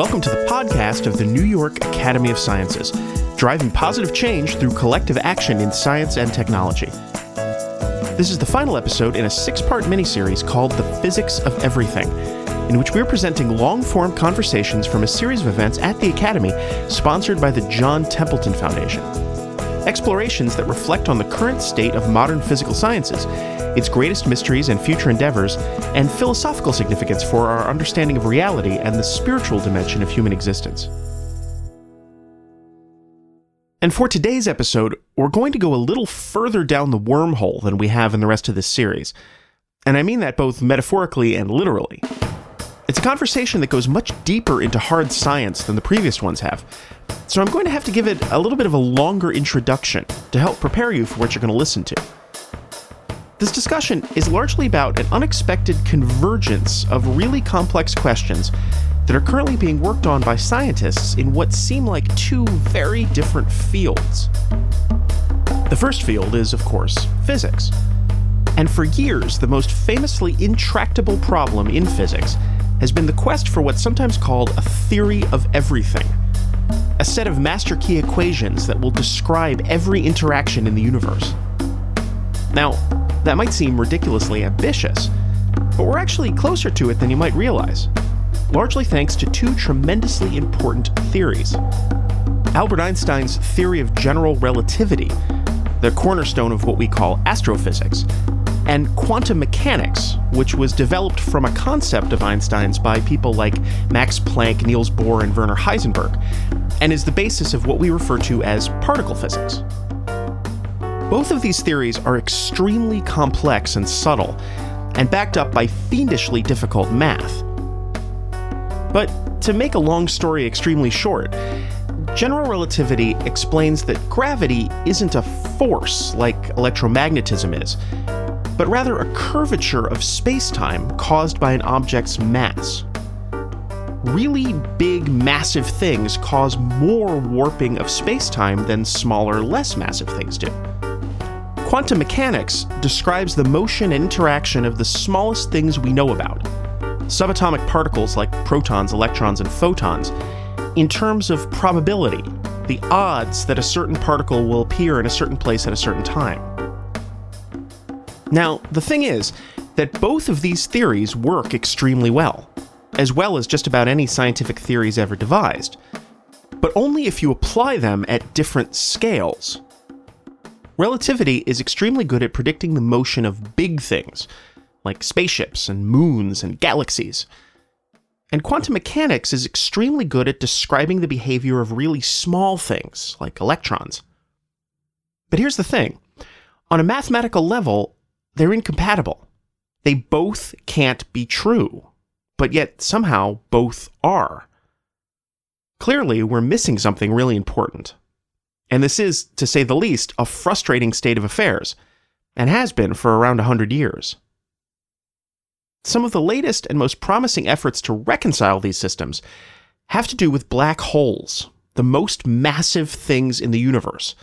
Welcome to the podcast of the New York Academy of Sciences, driving positive change through collective action in science and technology. This is the final episode in a six part miniseries called The Physics of Everything, in which we're presenting long form conversations from a series of events at the Academy sponsored by the John Templeton Foundation. Explorations that reflect on the current state of modern physical sciences, its greatest mysteries and future endeavors, and philosophical significance for our understanding of reality and the spiritual dimension of human existence. And for today's episode, we're going to go a little further down the wormhole than we have in the rest of this series. And I mean that both metaphorically and literally. It's a conversation that goes much deeper into hard science than the previous ones have. So I'm going to have to give it a little bit of a longer introduction to help prepare you for what you're going to listen to. This discussion is largely about an unexpected convergence of really complex questions that are currently being worked on by scientists in what seem like two very different fields. The first field is, of course, physics. And for years, the most famously intractable problem in physics has been the quest for what's sometimes called a theory of everything a set of master key equations that will describe every interaction in the universe. Now, that might seem ridiculously ambitious, but we're actually closer to it than you might realize, largely thanks to two tremendously important theories. Albert Einstein's theory of general relativity, the cornerstone of what we call astrophysics, and quantum mechanics, which was developed from a concept of Einstein's by people like Max Planck, Niels Bohr, and Werner Heisenberg, and is the basis of what we refer to as particle physics. Both of these theories are extremely complex and subtle, and backed up by fiendishly difficult math. But to make a long story extremely short, general relativity explains that gravity isn't a force like electromagnetism is, but rather a curvature of spacetime caused by an object's mass. Really big, massive things cause more warping of spacetime than smaller, less massive things do. Quantum mechanics describes the motion and interaction of the smallest things we know about subatomic particles like protons, electrons, and photons in terms of probability, the odds that a certain particle will appear in a certain place at a certain time. Now, the thing is that both of these theories work extremely well, as well as just about any scientific theories ever devised, but only if you apply them at different scales. Relativity is extremely good at predicting the motion of big things, like spaceships and moons and galaxies. And quantum mechanics is extremely good at describing the behavior of really small things, like electrons. But here's the thing on a mathematical level, they're incompatible. They both can't be true, but yet somehow both are. Clearly, we're missing something really important. And this is, to say the least, a frustrating state of affairs, and has been for around 100 years. Some of the latest and most promising efforts to reconcile these systems have to do with black holes, the most massive things in the universe,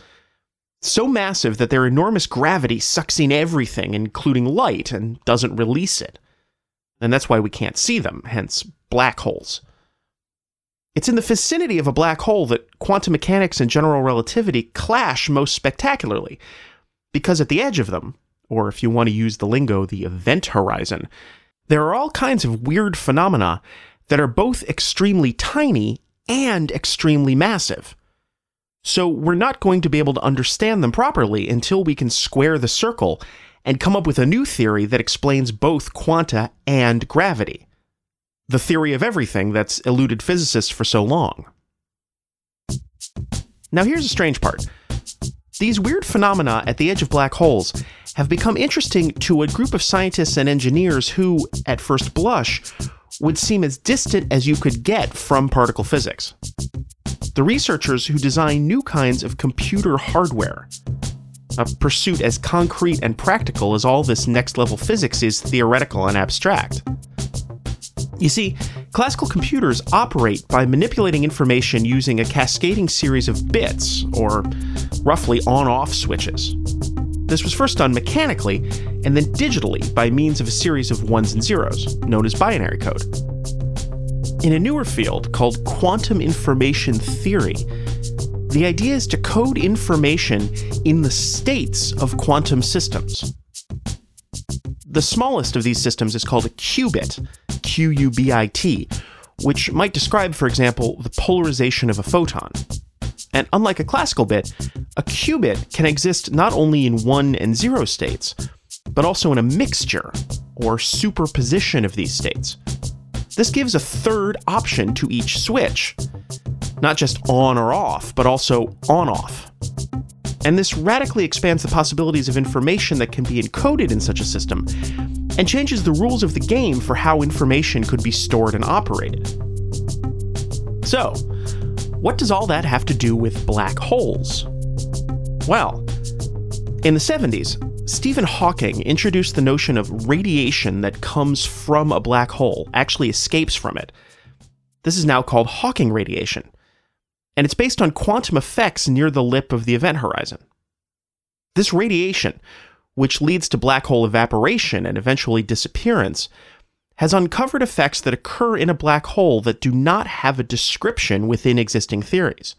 so massive that their enormous gravity sucks in everything, including light, and doesn't release it. And that's why we can't see them, hence black holes. It's in the vicinity of a black hole that quantum mechanics and general relativity clash most spectacularly, because at the edge of them, or if you want to use the lingo, the event horizon, there are all kinds of weird phenomena that are both extremely tiny and extremely massive. So we're not going to be able to understand them properly until we can square the circle and come up with a new theory that explains both quanta and gravity. The theory of everything that's eluded physicists for so long. Now, here's the strange part. These weird phenomena at the edge of black holes have become interesting to a group of scientists and engineers who, at first blush, would seem as distant as you could get from particle physics the researchers who design new kinds of computer hardware. A pursuit as concrete and practical as all this next level physics is theoretical and abstract. You see, classical computers operate by manipulating information using a cascading series of bits, or roughly on off switches. This was first done mechanically and then digitally by means of a series of ones and zeros, known as binary code. In a newer field called quantum information theory, the idea is to code information in the states of quantum systems. The smallest of these systems is called a qubit, Q U B I T, which might describe, for example, the polarization of a photon. And unlike a classical bit, a qubit can exist not only in one and zero states, but also in a mixture or superposition of these states. This gives a third option to each switch, not just on or off, but also on off. And this radically expands the possibilities of information that can be encoded in such a system and changes the rules of the game for how information could be stored and operated. So, what does all that have to do with black holes? Well, in the 70s, Stephen Hawking introduced the notion of radiation that comes from a black hole, actually escapes from it. This is now called Hawking radiation, and it's based on quantum effects near the lip of the event horizon. This radiation, which leads to black hole evaporation and eventually disappearance, has uncovered effects that occur in a black hole that do not have a description within existing theories.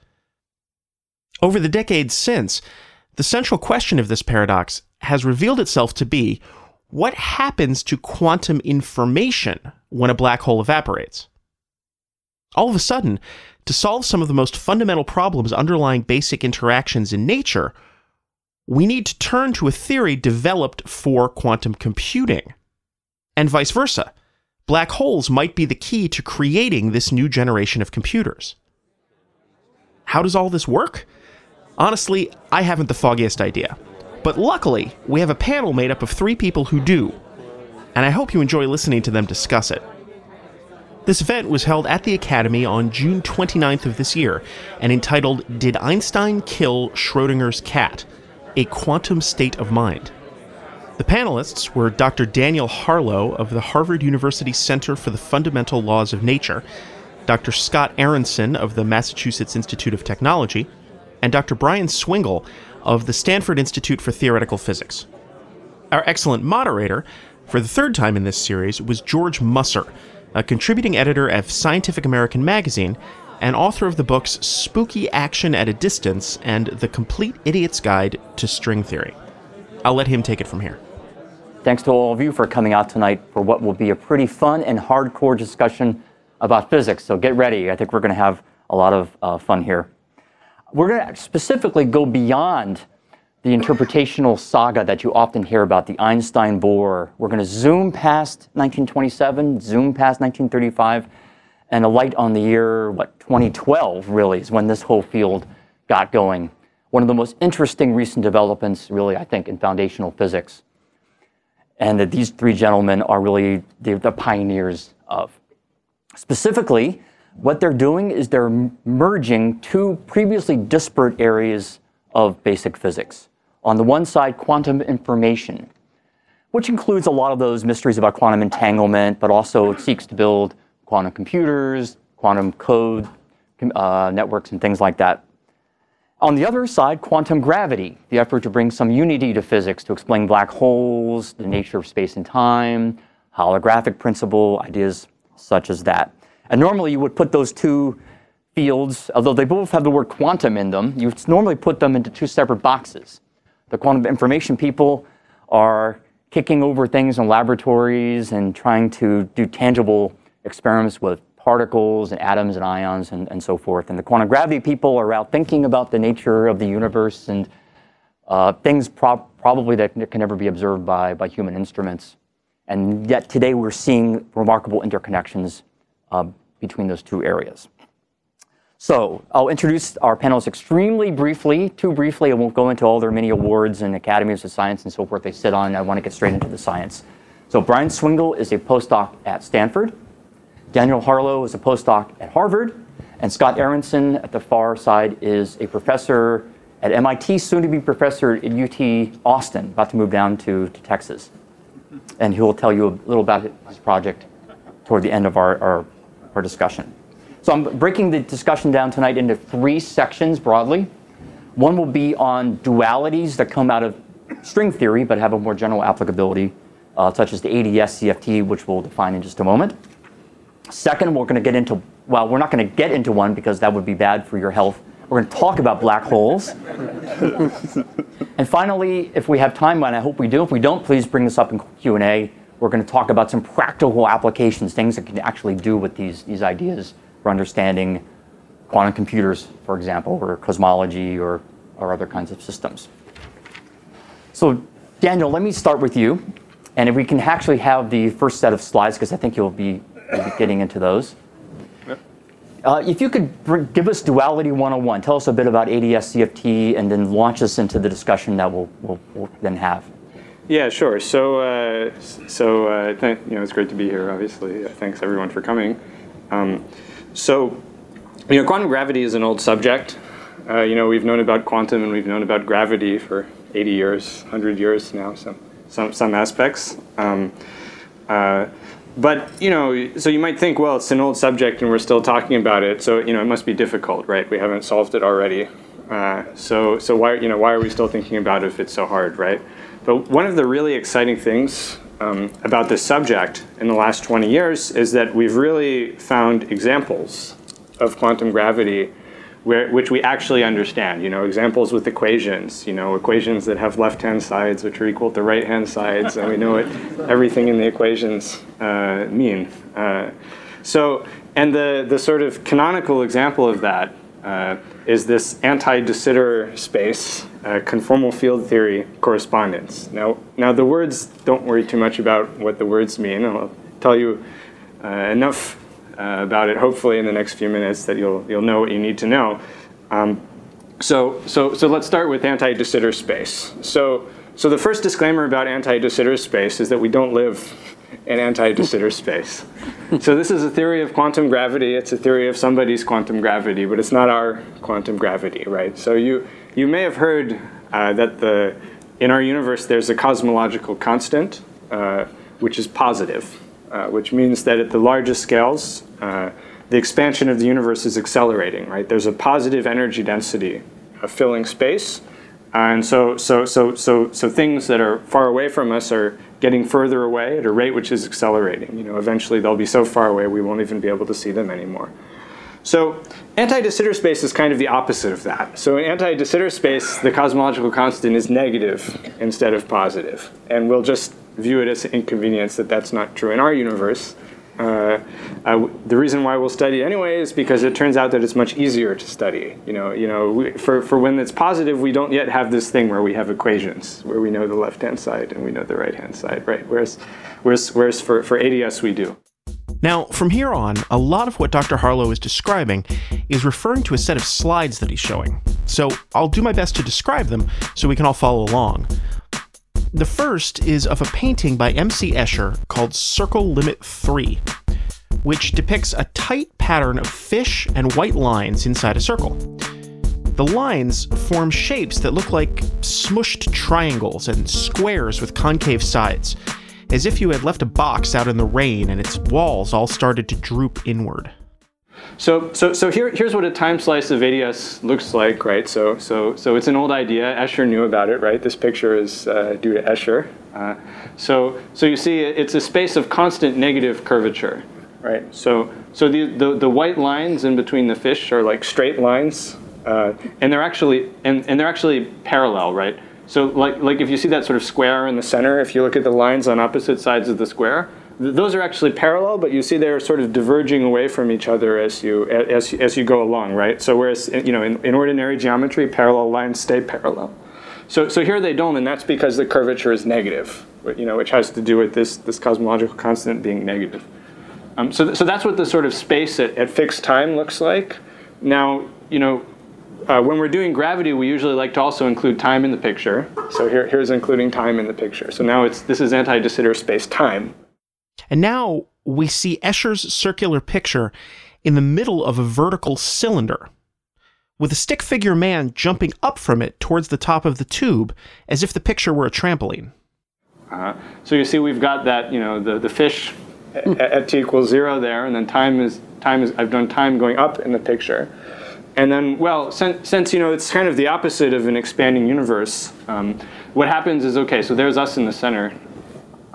Over the decades since, the central question of this paradox has revealed itself to be what happens to quantum information when a black hole evaporates? All of a sudden, to solve some of the most fundamental problems underlying basic interactions in nature, we need to turn to a theory developed for quantum computing, and vice versa black holes might be the key to creating this new generation of computers. How does all this work? Honestly, I haven't the foggiest idea. But luckily, we have a panel made up of three people who do, and I hope you enjoy listening to them discuss it. This event was held at the Academy on June 29th of this year and entitled Did Einstein Kill Schrodinger's Cat? A Quantum State of Mind. The panelists were Dr. Daniel Harlow of the Harvard University Center for the Fundamental Laws of Nature, Dr. Scott Aaronson of the Massachusetts Institute of Technology, and Dr. Brian Swingle of the Stanford Institute for Theoretical Physics. Our excellent moderator, for the third time in this series, was George Musser, a contributing editor of Scientific American magazine and author of the books Spooky Action at a Distance and The Complete Idiot's Guide to String Theory. I'll let him take it from here. Thanks to all of you for coming out tonight for what will be a pretty fun and hardcore discussion about physics. So get ready. I think we're going to have a lot of uh, fun here. We're going to specifically go beyond the interpretational saga that you often hear about, the Einstein Bohr. We're going to zoom past 1927, zoom past 1935, and a light on the year, what, 2012 really is when this whole field got going. One of the most interesting recent developments, really, I think, in foundational physics and that these three gentlemen are really the, the pioneers of. Specifically, what they're doing is they're merging two previously disparate areas of basic physics. On the one side, quantum information, which includes a lot of those mysteries about quantum entanglement, but also seeks to build quantum computers, quantum code uh, networks, and things like that. On the other side, quantum gravity, the effort to bring some unity to physics to explain black holes, the nature of space and time, holographic principle, ideas such as that. And normally you would put those two fields, although they both have the word quantum in them, you would normally put them into two separate boxes. The quantum information people are kicking over things in laboratories and trying to do tangible experiments with particles and atoms and ions and, and so forth. And the quantum gravity people are out thinking about the nature of the universe and uh, things pro- probably that can never be observed by, by human instruments. And yet today we're seeing remarkable interconnections uh, between those two areas. So I'll introduce our panelists extremely briefly, too briefly. I won't go into all their many awards and academies of science and so forth they sit on. I want to get straight into the science. So Brian Swingle is a postdoc at Stanford. Daniel Harlow is a postdoc at Harvard, and Scott Aaronson at the far side is a professor at MIT, soon to be professor at UT Austin, about to move down to, to Texas. And he will tell you a little about his project toward the end of our, our, our discussion. So I'm breaking the discussion down tonight into three sections broadly. One will be on dualities that come out of string theory but have a more general applicability, uh, such as the ADS CFT, which we'll define in just a moment. Second, we're going to get into, well, we're not going to get into one because that would be bad for your health. We're going to talk about black holes. and finally, if we have time, and I hope we do, if we don't, please bring this up in Q&A. We're going to talk about some practical applications, things that can actually do with these, these ideas for understanding quantum computers, for example, or cosmology or, or other kinds of systems. So Daniel, let me start with you. And if we can actually have the first set of slides, because I think you'll be, you'll be getting into those. Uh, if you could bring, give us Duality 101, tell us a bit about ADS CFT, and then launch us into the discussion that we'll, we'll, we'll then have. Yeah, sure. So, uh, so uh, you know, it's great to be here. Obviously, thanks everyone for coming. Um, so, you know, quantum gravity is an old subject. Uh, you know, we've known about quantum and we've known about gravity for 80 years, 100 years now. Some, some, some aspects. Um, uh, but you know, so you might think, well, it's an old subject and we're still talking about it, so you know, it must be difficult, right? We haven't solved it already. Uh, so, so why, you know, why are we still thinking about it if it's so hard, right? But one of the really exciting things um, about this subject in the last 20 years is that we've really found examples of quantum gravity where, which we actually understand. You know, examples with equations. You know, equations that have left-hand sides which are equal to right-hand sides, and we know what everything in the equations uh, mean. Uh, so, and the the sort of canonical example of that uh, is this anti-de Sitter space uh, conformal field theory correspondence. Now, now the words don't worry too much about what the words mean. I'll tell you uh, enough uh, about it, hopefully, in the next few minutes that you'll, you'll know what you need to know. Um, so, so, so let's start with anti-de Sitter space. So, so the first disclaimer about anti-de Sitter space is that we don't live in anti-de Sitter space. So this is a theory of quantum gravity. It's a theory of somebody's quantum gravity, but it's not our quantum gravity, right? So you, you may have heard uh, that the, in our universe there's a cosmological constant, uh, which is positive, uh, which means that at the largest scales, uh, the expansion of the universe is accelerating, right? There's a positive energy density of filling space. And so, so, so, so, so things that are far away from us are getting further away at a rate which is accelerating. You know, eventually they'll be so far away we won't even be able to see them anymore. So anti-de Sitter space is kind of the opposite of that. So in anti-de Sitter space, the cosmological constant is negative instead of. And we'll just view it as an inconvenience that that's not true in our universe. Uh, the reason why we'll study anyway is because it turns out that it's much easier to study. You know, you know, we, for, for when it's positive, we don't yet have this thing where we have equations, where we know the left-hand side and we know the right-hand side, right? Whereas, whereas, whereas for, for ADS, we do. Now, from here on, a lot of what Dr. Harlow is describing is referring to a set of slides that he's showing. So I'll do my best to describe them so we can all follow along. The first is of a painting by M.C. Escher called Circle Limit 3, which depicts a tight pattern of fish and white lines inside a circle. The lines form shapes that look like smushed triangles and squares with concave sides, as if you had left a box out in the rain and its walls all started to droop inward. So, so, so here, here's what a time slice of ADS looks like, right? So, so, so it's an old idea. Escher knew about it, right? This picture is uh, due to Escher. Uh, so, so you see, it's a space of constant negative curvature, right? So, so the, the, the white lines in between the fish are like straight lines, uh, and they're actually and, and they're actually parallel, right? So, like, like if you see that sort of square in the center, if you look at the lines on opposite sides of the square, those are actually parallel, but you see they're sort of diverging away from each other as you as, as you go along, right? So whereas you know in, in ordinary geometry, parallel lines stay parallel. So so here they don't, and that's because the curvature is negative, you know, which has to do with this this cosmological constant being negative. Um, so th- so that's what the sort of space at, at fixed time looks like. Now you know. Uh, when we're doing gravity, we usually like to also include time in the picture. So here, here's including time in the picture. So now it's this is anti-de Sitter space time. And now we see Escher's circular picture in the middle of a vertical cylinder, with a stick figure man jumping up from it towards the top of the tube as if the picture were a trampoline. Uh, so you see, we've got that, you know, the, the fish at, at t equals zero there, and then time is time is I've done time going up in the picture, and then well, since, since you know it's kind of the opposite of an expanding universe, um, what happens is okay. So there's us in the center,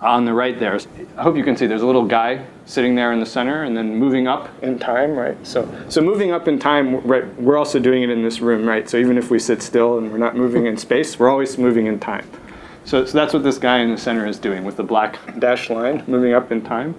on the right there, I hope you can see there's a little guy sitting there in the center and then moving up in time, right? So, so moving up in time, right, we're also doing it in this room, right? So even if we sit still and we're not moving in space, we're always moving in time. So, so that's what this guy in the center is doing with the black dashed line, moving up in time.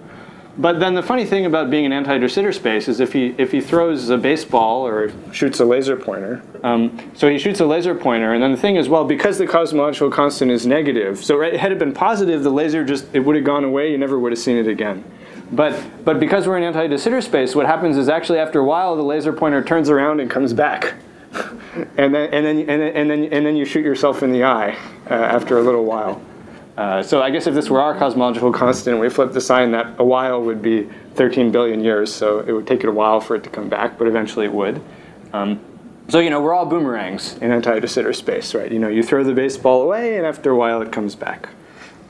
But then the funny thing about being an anti-de Sitter space is if he if he throws a baseball or shoots a laser pointer, um, so he shoots a laser pointer, and then the thing is, well, because the cosmological constant is negative, so right, had it been positive, the laser just it would have gone away. You never would have seen it again. But but because we're in anti-de Sitter space, what happens is actually after a while the laser pointer turns around and comes back, and then and then and then and then, and then you shoot yourself in the eye uh, after a little while. Uh, so I guess if this were our cosmological constant, we flip the sign, that a while would be 13 billion years. So it would take it a while for it to come back, but eventually it would. Um, so you know, we're all boomerangs in anti-de Sitter space, right? You know, you throw the baseball away, and after a while it comes back.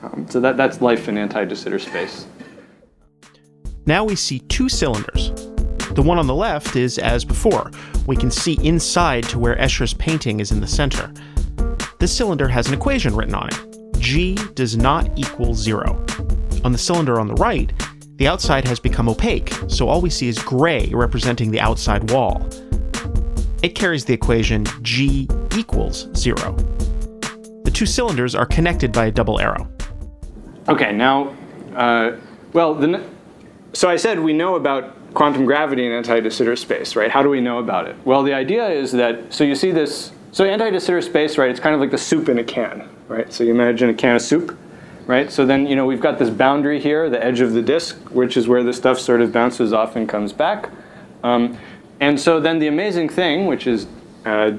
Um, so that, that's life in anti-de Sitter space. Now we see two cylinders. The one on the left is as before. We can see inside to where Escher's painting is in the center. This cylinder has an equation written on it g does not equal zero. On the cylinder on the right, the outside has become opaque, so all we see is gray representing the outside wall. It carries the equation g equals zero. The two cylinders are connected by a double arrow. Okay, now, uh, well, the, so I said we know about quantum gravity in anti-de Sitter space, right? How do we know about it? Well, the idea is that, so you see this, so anti-de Sitter space, right, it's kind of like the soup in a can, right? So you imagine a can of soup, right? So then, you know, we've got this boundary here, the edge of the disk, which is where the stuff sort of bounces off and comes back. Um, and so then the amazing thing, which is uh,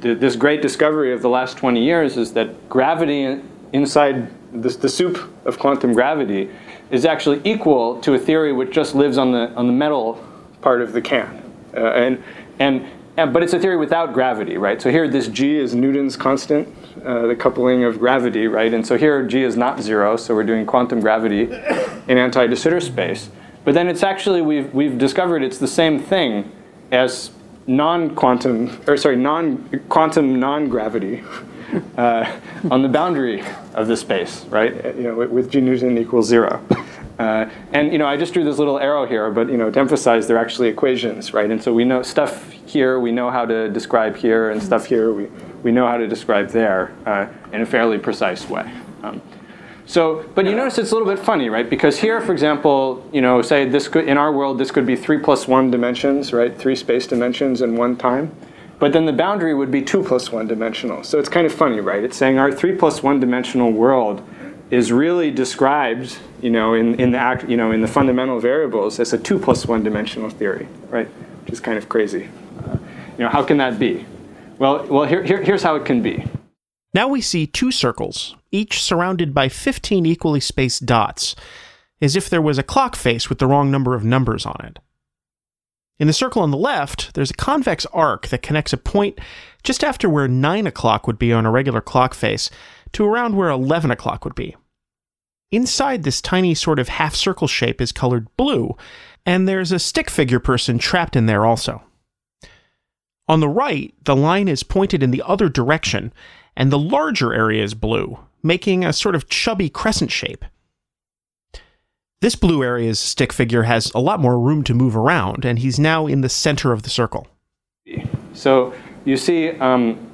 th- this great discovery of the last 20 years, is that gravity inside this, the soup of quantum gravity is actually equal to a theory which just lives on the, on the metal part of the can. Uh, and, and but it's a theory without gravity, right? So here, this g is Newton's constant, uh, the coupling of gravity, right? And so here, g is not zero, so we're doing quantum gravity in anti-de Sitter space. But then it's actually we've we've discovered it's the same thing as non-quantum, or sorry, non-quantum non-gravity uh, on the boundary of the space, right? You know, with g Newton equals zero. Uh, and you know, I just drew this little arrow here, but you know, to emphasize they're actually equations, right? And so we know stuff here we know how to describe here, and stuff here we, we know how to describe there uh, in a fairly precise way. Um, so, but you notice it's a little bit funny, right? Because here, for example, you know, say this could in our world this could be three plus one dimensions, right? Three space dimensions in one time. But then the boundary would be two plus one dimensional. So it's kind of funny, right? It's saying our three plus one dimensional world is really described, you know, in, in the act, you know, in the fundamental variables as a two plus one dimensional theory, right? Which is kind of crazy. You know, how can that be? Well, well, here, here, here's how it can be. Now we see two circles, each surrounded by 15 equally spaced dots, as if there was a clock face with the wrong number of numbers on it. In the circle on the left, there's a convex arc that connects a point just after where 9 o'clock would be on a regular clock face to around where 11 o'clock would be. Inside this tiny sort of half circle shape is colored blue, and there's a stick figure person trapped in there also. On the right, the line is pointed in the other direction, and the larger area is blue, making a sort of chubby crescent shape. This blue area's stick figure has a lot more room to move around, and he's now in the center of the circle. So you see, um,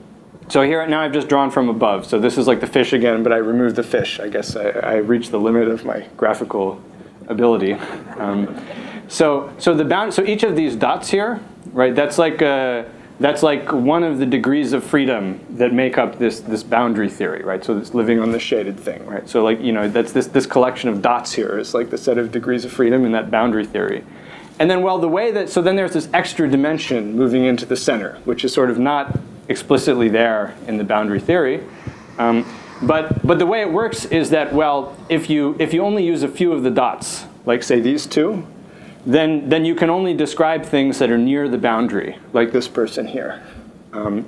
so here now I've just drawn from above. So this is like the fish again, but I removed the fish. I guess I, I reached the limit of my graphical ability. Um, so so the bound so each of these dots here, right? That's like a, that's like one of the degrees of freedom that make up this this boundary theory, right? So it's living on the shaded thing, right? So like you know that's this this collection of dots here is like the set of degrees of freedom in that boundary theory. And then well the way that so then there's this extra dimension moving into the center, which is sort of not explicitly there in the boundary theory. Um, but, but the way it works is that, well, if you, if you only use a few of the dots, like say these two, then, then you can only describe things that are near the boundary, like this person here. Um,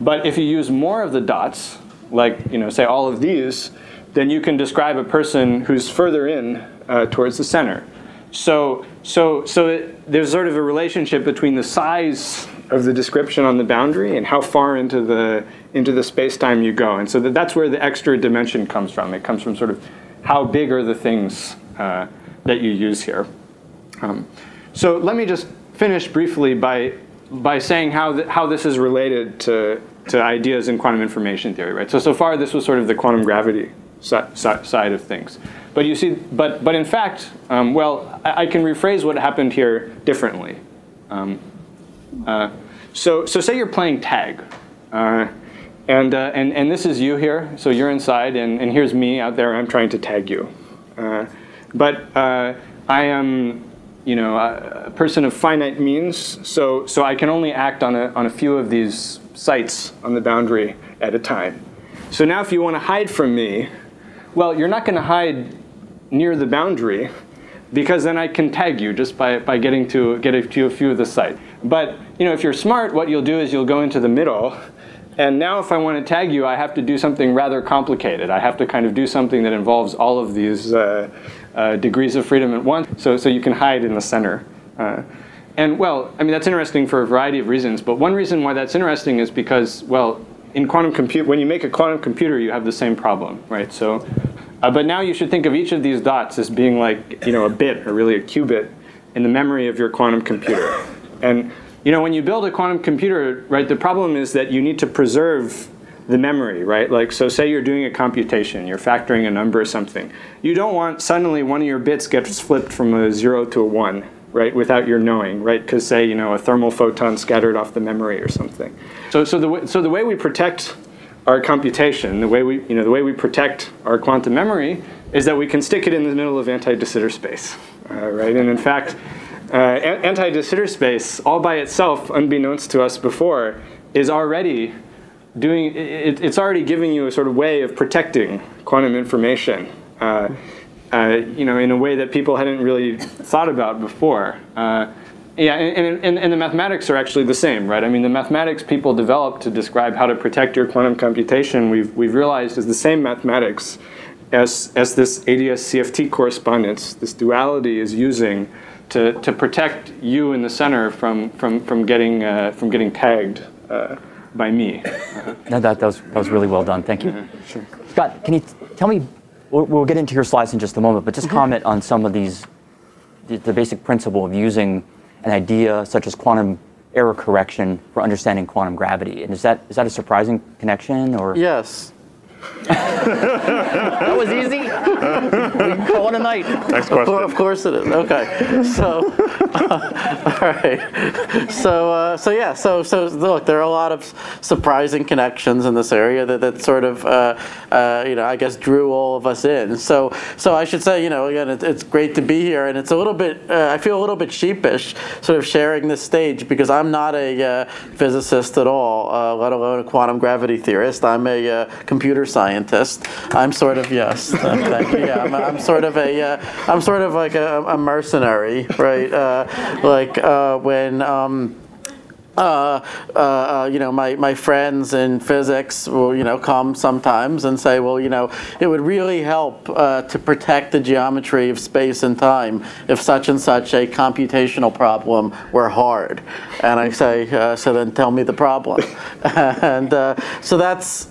but if you use more of the dots, like you know, say all of these, then you can describe a person who's further in uh, towards the center. So, so, so it, there's sort of a relationship between the size of the description on the boundary and how far into the into the space time you go. And so that, that's where the extra dimension comes from. It comes from sort of how big are the things uh, that you use here. Um, so let me just finish briefly by, by saying how, th- how this is related to, to ideas in quantum information theory, right? So, so far this was sort of the quantum gravity si- si- side of things. But you see, but, but in fact, um, well, I, I, can rephrase what happened here differently. Um, uh, so, so say you're playing tag. Uh, and, uh, and, and this is you here, so you're inside, and, and here's me out there, I'm trying to tag you. Uh, but uh, I am you know, a, person of finite means, so, so I can only act on a, on a few of these sites on the boundary at a time. So now if you want to hide from me, well, you're not going to hide near the boundary because then I can tag you just by, by getting to get to a few of the site. But you know, if you're smart, what you'll do is you'll go into the middle and now if I want to tag you, I have to do something rather complicated. I have to kind of do something that involves all of these uh, uh, degrees of freedom at once, so, so you can hide in the center. Uh, and well, I mean, that's interesting for a variety of reasons, but one reason why that's interesting is because, well, in quantum compute, when you make a quantum computer, you have the same problem, right? So, uh, but now you should think of each of these dots as being like, you know, a bit, or really a qubit, in the memory of your quantum computer. And you know, when you build a quantum computer, right, the problem is that you need to preserve the memory, right? Like, so say you're doing a computation, you're factoring a number or something. You don't want suddenly one of your bits gets flipped from a zero to a one, right, without your knowing, right? Because say, you know, a thermal photon scattered off the memory or something. So, so the so the way we protect our computation, the way we, you know, the way we protect our quantum memory is that we can stick it in the middle of anti-de Sitter space, uh, right? And in fact, uh, anti-de Sitter space, all by itself, unbeknownst to us before, is already doing. It, it's already giving you a sort of way of protecting quantum information. Uh, uh, you know, in a way that people hadn't really thought about before. Yeah, and, and, and, the mathematics are actually the same, right? I mean, the mathematics people developed to describe how to protect your quantum computation, we've, we've realized is the same mathematics as, as this ADS CFT correspondence, this duality is using to, to protect you in the center from, from, from, getting, uh, from getting tagged uh, by me. No, that, that, was, that was really well done. Thank you. Mm-hmm. Sure. Scott, can you tell me, we'll, we'll, get into your slides in just a moment, but just mm-hmm. comment on some of these, the, the basic principle of using an idea such as quantum error correction for understanding quantum gravity. And is that, is that a surprising connection? or? Yes that was easy. we can call it a night. Next question. Of course it is. Okay. So, uh, all right. So, uh, so yeah. So, so look, there are a lot of surprising connections in this area that, that sort of, uh, uh, you know, I guess drew all of us in. So, so I should say, you know, again, it, it's great to be here, and it's a little bit. Uh, I feel a little bit sheepish, sort of sharing this stage because I'm not a uh, physicist at all, let alone a quantum gravity theorist. I'm a computer scientist. I'm sort of yes. thank you. Yeah, I'm, I'm sort of a. am uh, sort of like a, a mercenary, right? Uh, like uh, when. Um, uh, uh, uh, you know, my, my friends in physics will, you know, come sometimes and say, well, you know, it would really help uh, to protect the geometry of space and time if such and such a computational problem were hard. And I say, uh, so then tell me the problem. and uh, so that's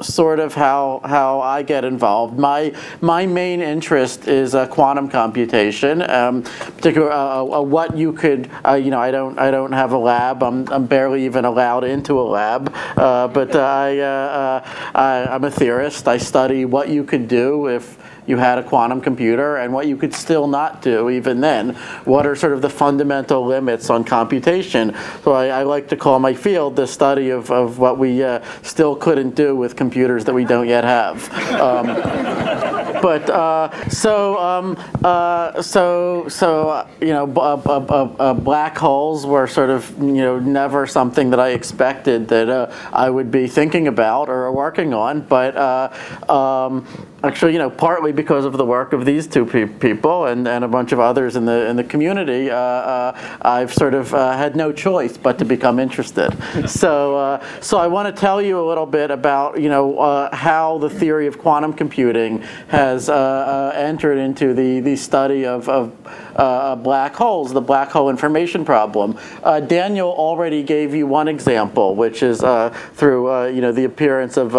sort of how, how I get involved. My, my main interest is quantum computation, um, particularly what you could, you know, I don't, I don't have a lab lab. I'm, I'm barely even allowed into a lab, uh, but I, uh, uh, I, I'm a theorist. I study what you could do if you had a quantum computer and what you could still not do even then. What are sort of the fundamental limits on computation? So I, I like to call my field the study of, of what we uh, still couldn't do with computers that we don't yet have. Um, but uh, so um, uh, so so uh, you know black holes were sort of you know never something that I expected that uh, I would be thinking about or working on, but uh, um, actually you know partly because of the work of these two pe- people and, and a bunch of others in the in the community, uh, uh, I've sort of uh, had no choice but to become interested. so uh, so I want to tell you a little bit about you know uh, how the theory of quantum computing has uh, entered into the the study of, of black holes, the black hole information problem. Daniel already gave you one example, which is through you know the appearance of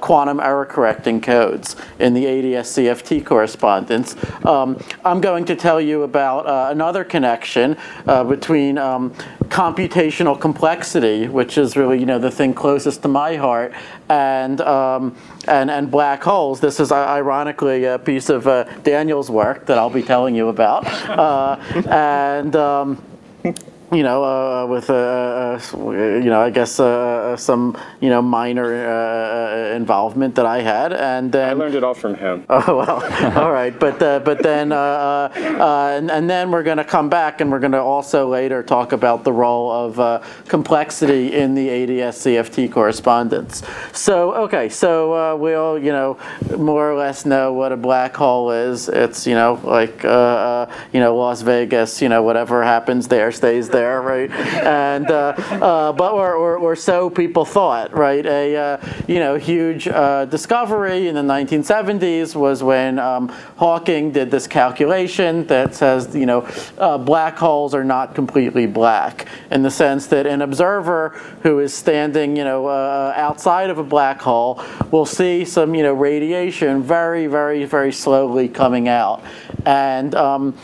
quantum error correcting codes. In the ADS-CFT correspondence. Um, I'm going to tell you about uh, another connection uh, between um, computational complexity, which is really you know the thing closest to my heart, and um, and and black holes. This is ironically a piece of uh, Daniel's work that I'll be telling you about, uh, and. You know, uh, with uh, uh, you know, I guess uh, some you know minor uh, involvement that I had, and then I learned it all from him. Oh well, all right, but uh, but then uh, uh, and, and then we're going to come back and we're going to also later talk about the role of uh, complexity in the ADS-CFT correspondence. So okay, so uh, we all you know more or less know what a black hole is. It's you know like uh, uh, you know Las Vegas, you know whatever happens there stays there, right? And uh, uh, but or, or, or so people thought, right? A uh, you know huge discovery in the 1970s was when um, Hawking did this calculation that says you know black holes are not completely black in the sense that an observer who is standing you know outside of a black hole will see some you know radiation very very very slowly coming out and um,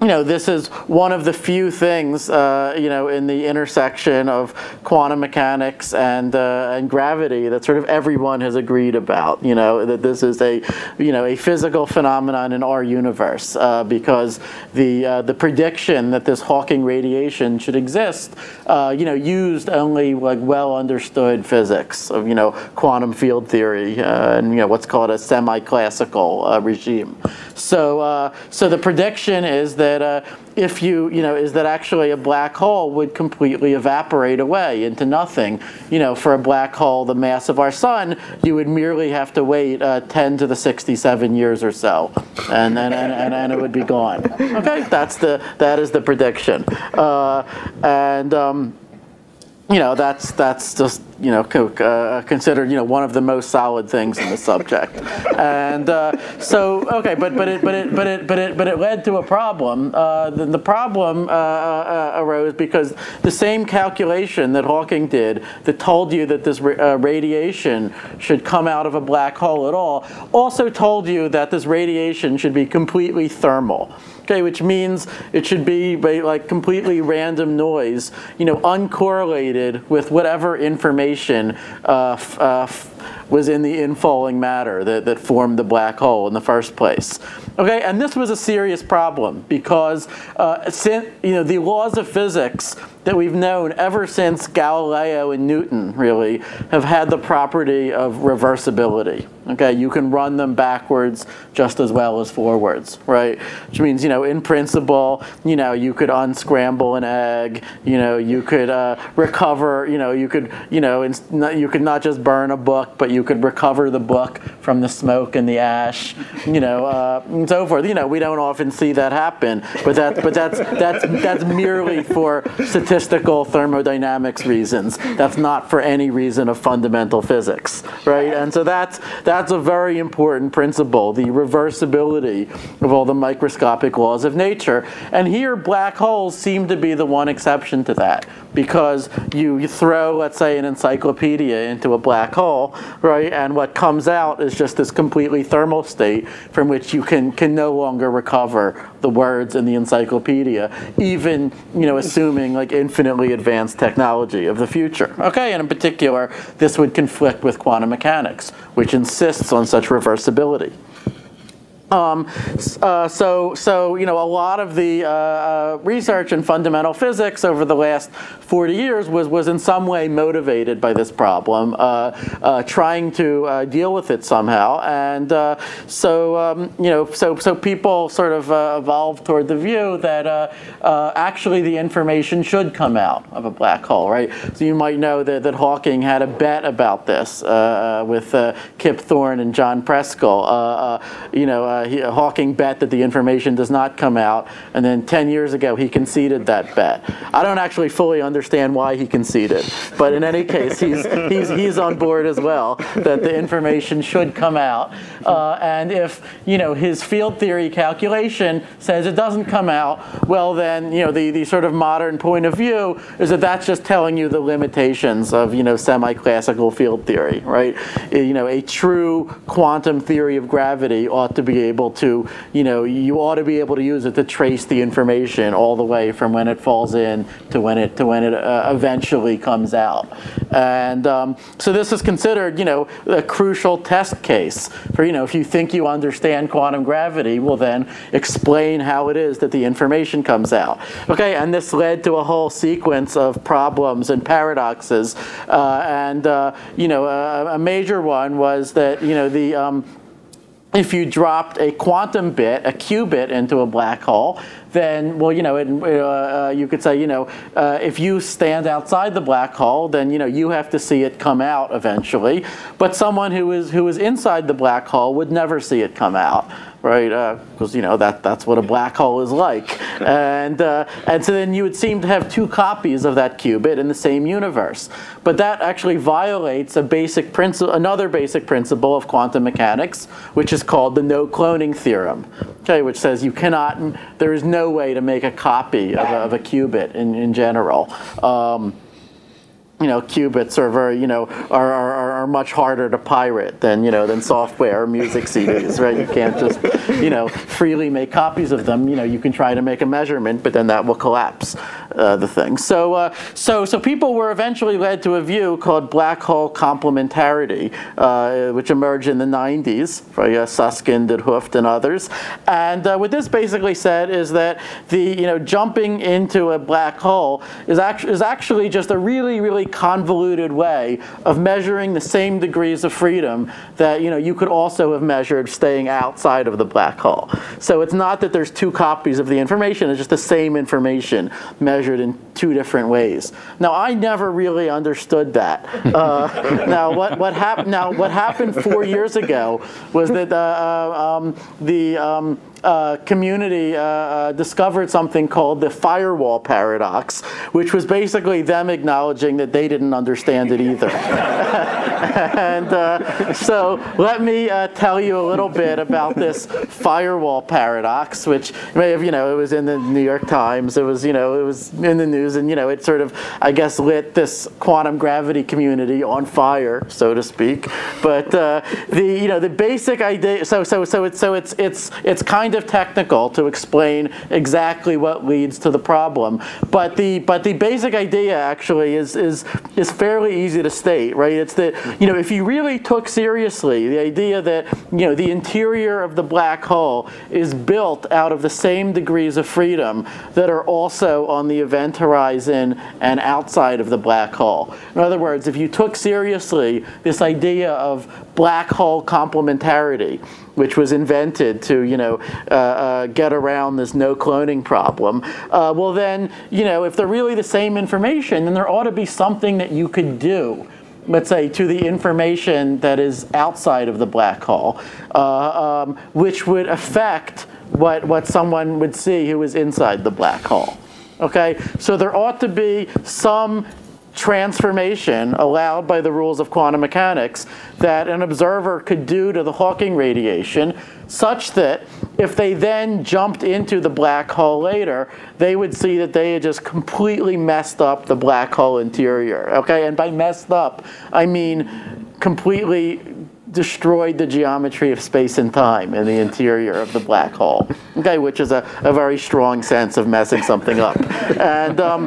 you know, this is one of the few things, uh, you know, in the intersection of quantum mechanics and uh, and gravity that sort of everyone has agreed about. You know, that this is a, you know, a physical phenomenon in our universe uh, because the uh, the prediction that this Hawking radiation should exist, uh, you know, used only like well understood physics of you know quantum field theory uh, and you know what's called a semi-classical regime. So so the prediction is that uh, if you you know is that actually a black hole would completely evaporate away into nothing. You know, for a black hole the mass of our sun, you would merely have to wait uh, 10 to the 67 years or so, and and, and, and, and it would be gone. Okay, that's the that is the prediction, uh, and. Um, you know that's that's just you know co- uh, considered you know one of the most solid things in the subject, and uh, so okay, but but it but it but it but it but it led to a problem. Uh, the, the problem uh, uh, arose because the same calculation that Hawking did that told you that this ra- uh, radiation should come out of a black hole at all also told you that this radiation should be completely thermal okay, which means it should be like completely random noise, you know, uncorrelated with whatever information uh, f- uh, f- was in the infalling matter that, that formed the black hole in the first place. Okay, and this was a serious problem because uh, sin- you know the laws of physics that we've known ever since Galileo and Newton really have had the property of reversibility. Okay, you can run them backwards just as well as forwards, right? Which means, you know, in principle, you know, you could unscramble an egg, you know, you could uh, recover, you know, you could, you know, you could not just burn a book, but you could recover the book from the smoke and the ash, you know, uh, and so forth. You know, we don't often see that happen, but that, but that's that's that's merely for statistical thermodynamics reasons. That's not for any reason of fundamental physics, right? And so that's that's a very important principle, the reversibility of all the microscopic laws of nature. And here, black holes seem to be the one exception to that because you, throw, let's say, an encyclopedia into a black hole, right? And what comes out is just this completely thermal state from which you can, can no longer recover the words in the encyclopedia, even, you know, assuming like infinitely advanced technology of the future. Okay, and in particular, this would conflict with quantum mechanics, which insists on such reversibility. Um, uh, so, so you know, a lot of the uh, uh, research in fundamental physics over the last 40 years was was in some way motivated by this problem, uh, uh, trying to uh, deal with it somehow. And so, um, you know, so so people sort of evolved toward the view that actually the information should come out of a black hole, right? So you might know that that Hawking had a bet about this with Kip Thorne and John Preskill. You know. Uh, he, Hawking bet that the information does not come out, and then 10 years ago he conceded that bet. I don't actually fully understand why he conceded, but in any case, he's, he's, he's on board as well that the information should come out. Uh, and if you know his field theory calculation says it doesn't come out, well then you know the, the sort of modern point of view is that that's just telling you the limitations of you know semi-classical field theory, right? You know a true quantum theory of gravity ought to be able to you know you ought to be able to use it to trace the information all the way from when it falls in to when it to when it uh, eventually comes out. And um, so this is considered you know a crucial test case for you know if you think you understand quantum gravity, well then explain how it is that the information comes out. Okay, and this led to a whole sequence of problems and paradoxes. Uh, and uh, you know, a, a, major one was that you know the um, if you dropped a quantum bit, a qubit, into a black hole, then, well, you know, it, uh, uh, you could say, you know, uh, if you stand outside the black hole, then, you know, you have to see it come out eventually. But someone who is, who is inside the black hole would never see it come out right? Because uh, you know that that's what a black hole is like, and uh, and so then you would seem to have two copies of that qubit in the same universe. But that actually violates a basic principle, another basic principle of quantum mechanics, which is called the no cloning theorem. Okay, which says you cannot, there is no way to make a copy of a, of a qubit in in general. Um, you know, qubits are very, you know, are, are, are much harder to pirate than, you know, than software or music CDs, right? You can't just, you know, freely make copies of them. You know, you can try to make a measurement, but then that will collapse uh, the thing. So, uh, so, so people were eventually led to a view called black hole complementarity, uh, which emerged in the 90s by uh, Susskind and Hooft and others. And uh, what this basically said is that the, you know, jumping into a black hole is, actually is actually just a really, really convoluted way of measuring the same degrees of freedom that you know you could also have measured staying outside of the black hole. So it's not that there's two copies of the information; it's just the same information measured in two different ways. Now I never really understood that. Uh, now what what happened? Now what happened four years ago was that uh, uh um, the um, uh, community uh, uh, discovered something called the firewall paradox, which was basically them acknowledging that they didn't understand it either. and uh, so let me uh, tell you a little bit about this firewall paradox, which may have, you know, it was in the New York Times, it was, you know, it was in the news, and, you know, it sort of, I guess, lit this quantum gravity community on fire, so to speak. But the, you know, the basic idea, so, so, so it's, so it's, it's, it's kind of technical to explain exactly what leads to the problem. But the but the basic idea actually is is is fairly easy to state, right? It's that you know if you really took seriously the idea that you know the interior of the black hole is built out of the same degrees of freedom that are also on the event horizon and outside of the black hole. In other words, if you took seriously this idea of black hole complementarity, which was invented to, you know, uh, uh, get around this no cloning problem. Uh, well, then, you know, if they're really the same information, then there ought to be something that you could do let's say, to the information that is outside of the black hole, uh, um, which would affect what, what someone would see who is inside the black hole. Okay, so there ought to be some transformation allowed by the rules of quantum mechanics that an observer could do to the Hawking radiation such that if they then jumped into the black hole later, they would see that they had just completely messed up the black hole interior. Okay, and by messed up, I mean completely destroyed the geometry of space and time in the interior of the black hole, okay, which is a, a very strong sense of messing something up. And um,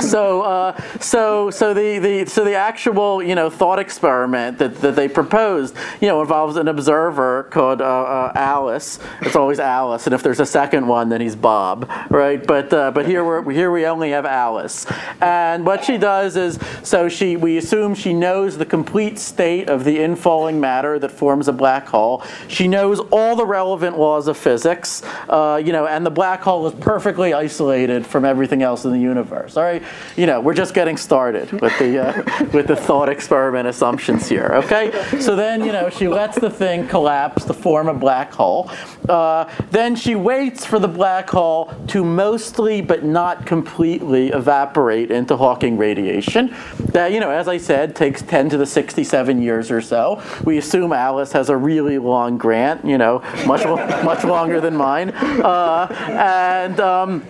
so, uh, so, so the, the, so the actual, you know, thought experiment that, that they proposed, you know, involves an observer called uh, uh, Alice. It's always Alice, and if there's a second one, then he's Bob, right? But, uh, but here, we're, here we only have Alice. And what she does is, so she, we assume she knows the complete state of the infall falling matter that forms a black hole. She knows all the relevant laws of physics uh, you know, and the black hole is perfectly isolated from everything else in the universe. All right, you know, we're just getting started with the uh, with the thought experiment assumptions here. Okay, so then you know she lets the thing collapse to form a black hole. Uh, then she waits for the black hole to mostly but not completely evaporate into Hawking radiation. That you know, as I said, takes 10 to the 67 years or so. We assume Alice has a really long grant, you know, much much longer than mine, uh, and. Um,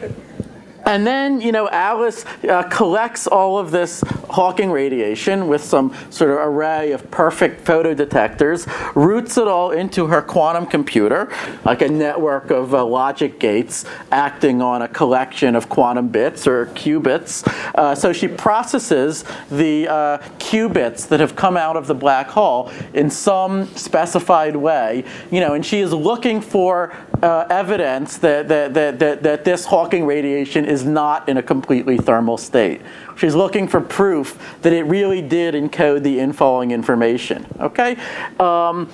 and then, you know, Alice uh, collects all of this Hawking radiation with some sort of array of perfect photodetectors, routes it all into her quantum computer, like a network of uh, logic gates acting on a collection of quantum bits or qubits. Uh, so she processes the uh, qubits that have come out of the black hole in some specified way, you know, and she is looking for uh, evidence that, that, that, that, that this Hawking radiation is not in a completely thermal state. She's looking for proof that it really did encode the infalling information. Okay? Um,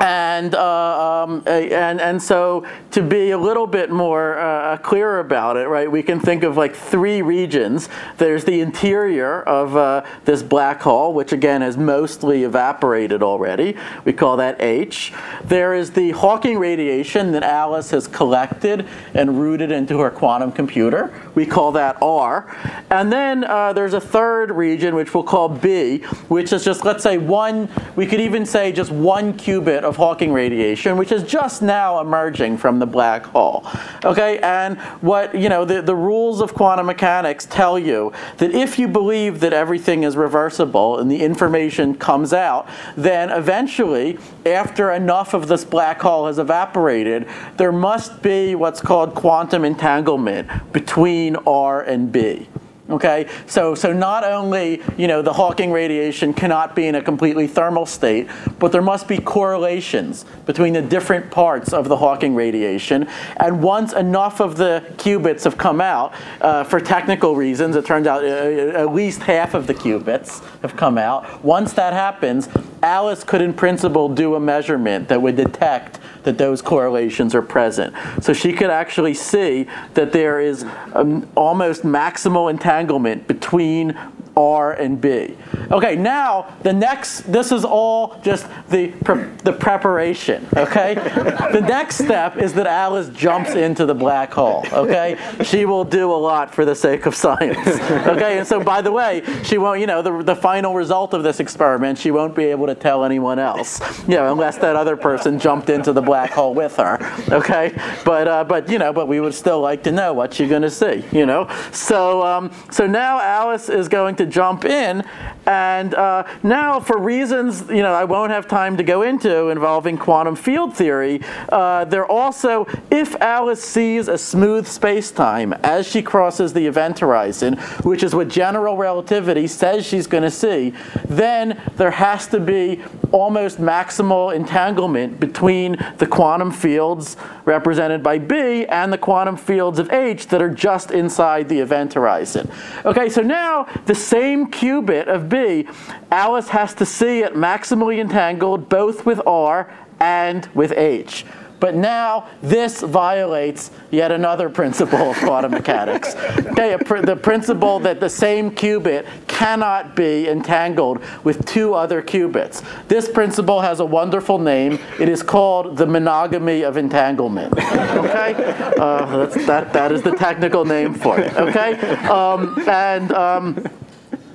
and, uh, um, and, and so to be a little bit more uh, clear about it, right, we can think of like three regions. There's the interior of uh, this black hole, which again has mostly evaporated already. We call that H. There is the Hawking radiation that Alice has collected and routed into her quantum computer. We call that R. And then uh, there's a third region, which we'll call B, which is just, let's say, one, we could even say just one qubit of Hawking radiation, which is just now emerging from the black hole. Okay, and what, you know, the, the rules of quantum mechanics tell you that if you believe that everything is reversible and the information comes out, then eventually, after enough of this black hole has evaporated, there must be what's called quantum entanglement between R and B. Okay, so so not only you know the Hawking radiation cannot be in a completely thermal state, but there must be correlations between the different parts of the Hawking radiation. And once enough of the qubits have come out, uh, for technical reasons, it turns out uh, at least half of the qubits have come out. Once that happens, Alice could, in principle, do a measurement that would detect that those correlations are present. So she could actually see that there is um, almost maximal entanglement between R and B. Okay, now the next, this is all just the, pre- the preparation, okay? the next step is that Alice jumps into the black hole, okay? She will do a lot for the sake of science, okay? And so, by the way, she won't, you know, the, the final result of this experiment, she won't be able to tell anyone else, you know, unless that other person jumped into the black hole with her, okay? But, uh, but you know, but we would still like to know what going to see, you know? So, um, so now Alice is going to jump in. And uh, now, for reasons you know I won't have time to go into involving quantum field theory, uh, there also, if Alice sees a smooth spacetime as she crosses the event horizon, which is what general relativity says she's going to see, then there has to be almost maximal entanglement between the quantum fields represented by B and the quantum fields of H that are just inside the event horizon. Okay, so now the same qubit of B, Alice has to see it maximally entangled both with R and with H. But now this violates yet another principle of quantum mechanics. Okay, pr- the principle that the same qubit cannot be entangled with two other qubits. This principle has a wonderful name. It is called the monogamy of entanglement. Okay, uh, that that is the technical name for it. Okay, um, and. Um,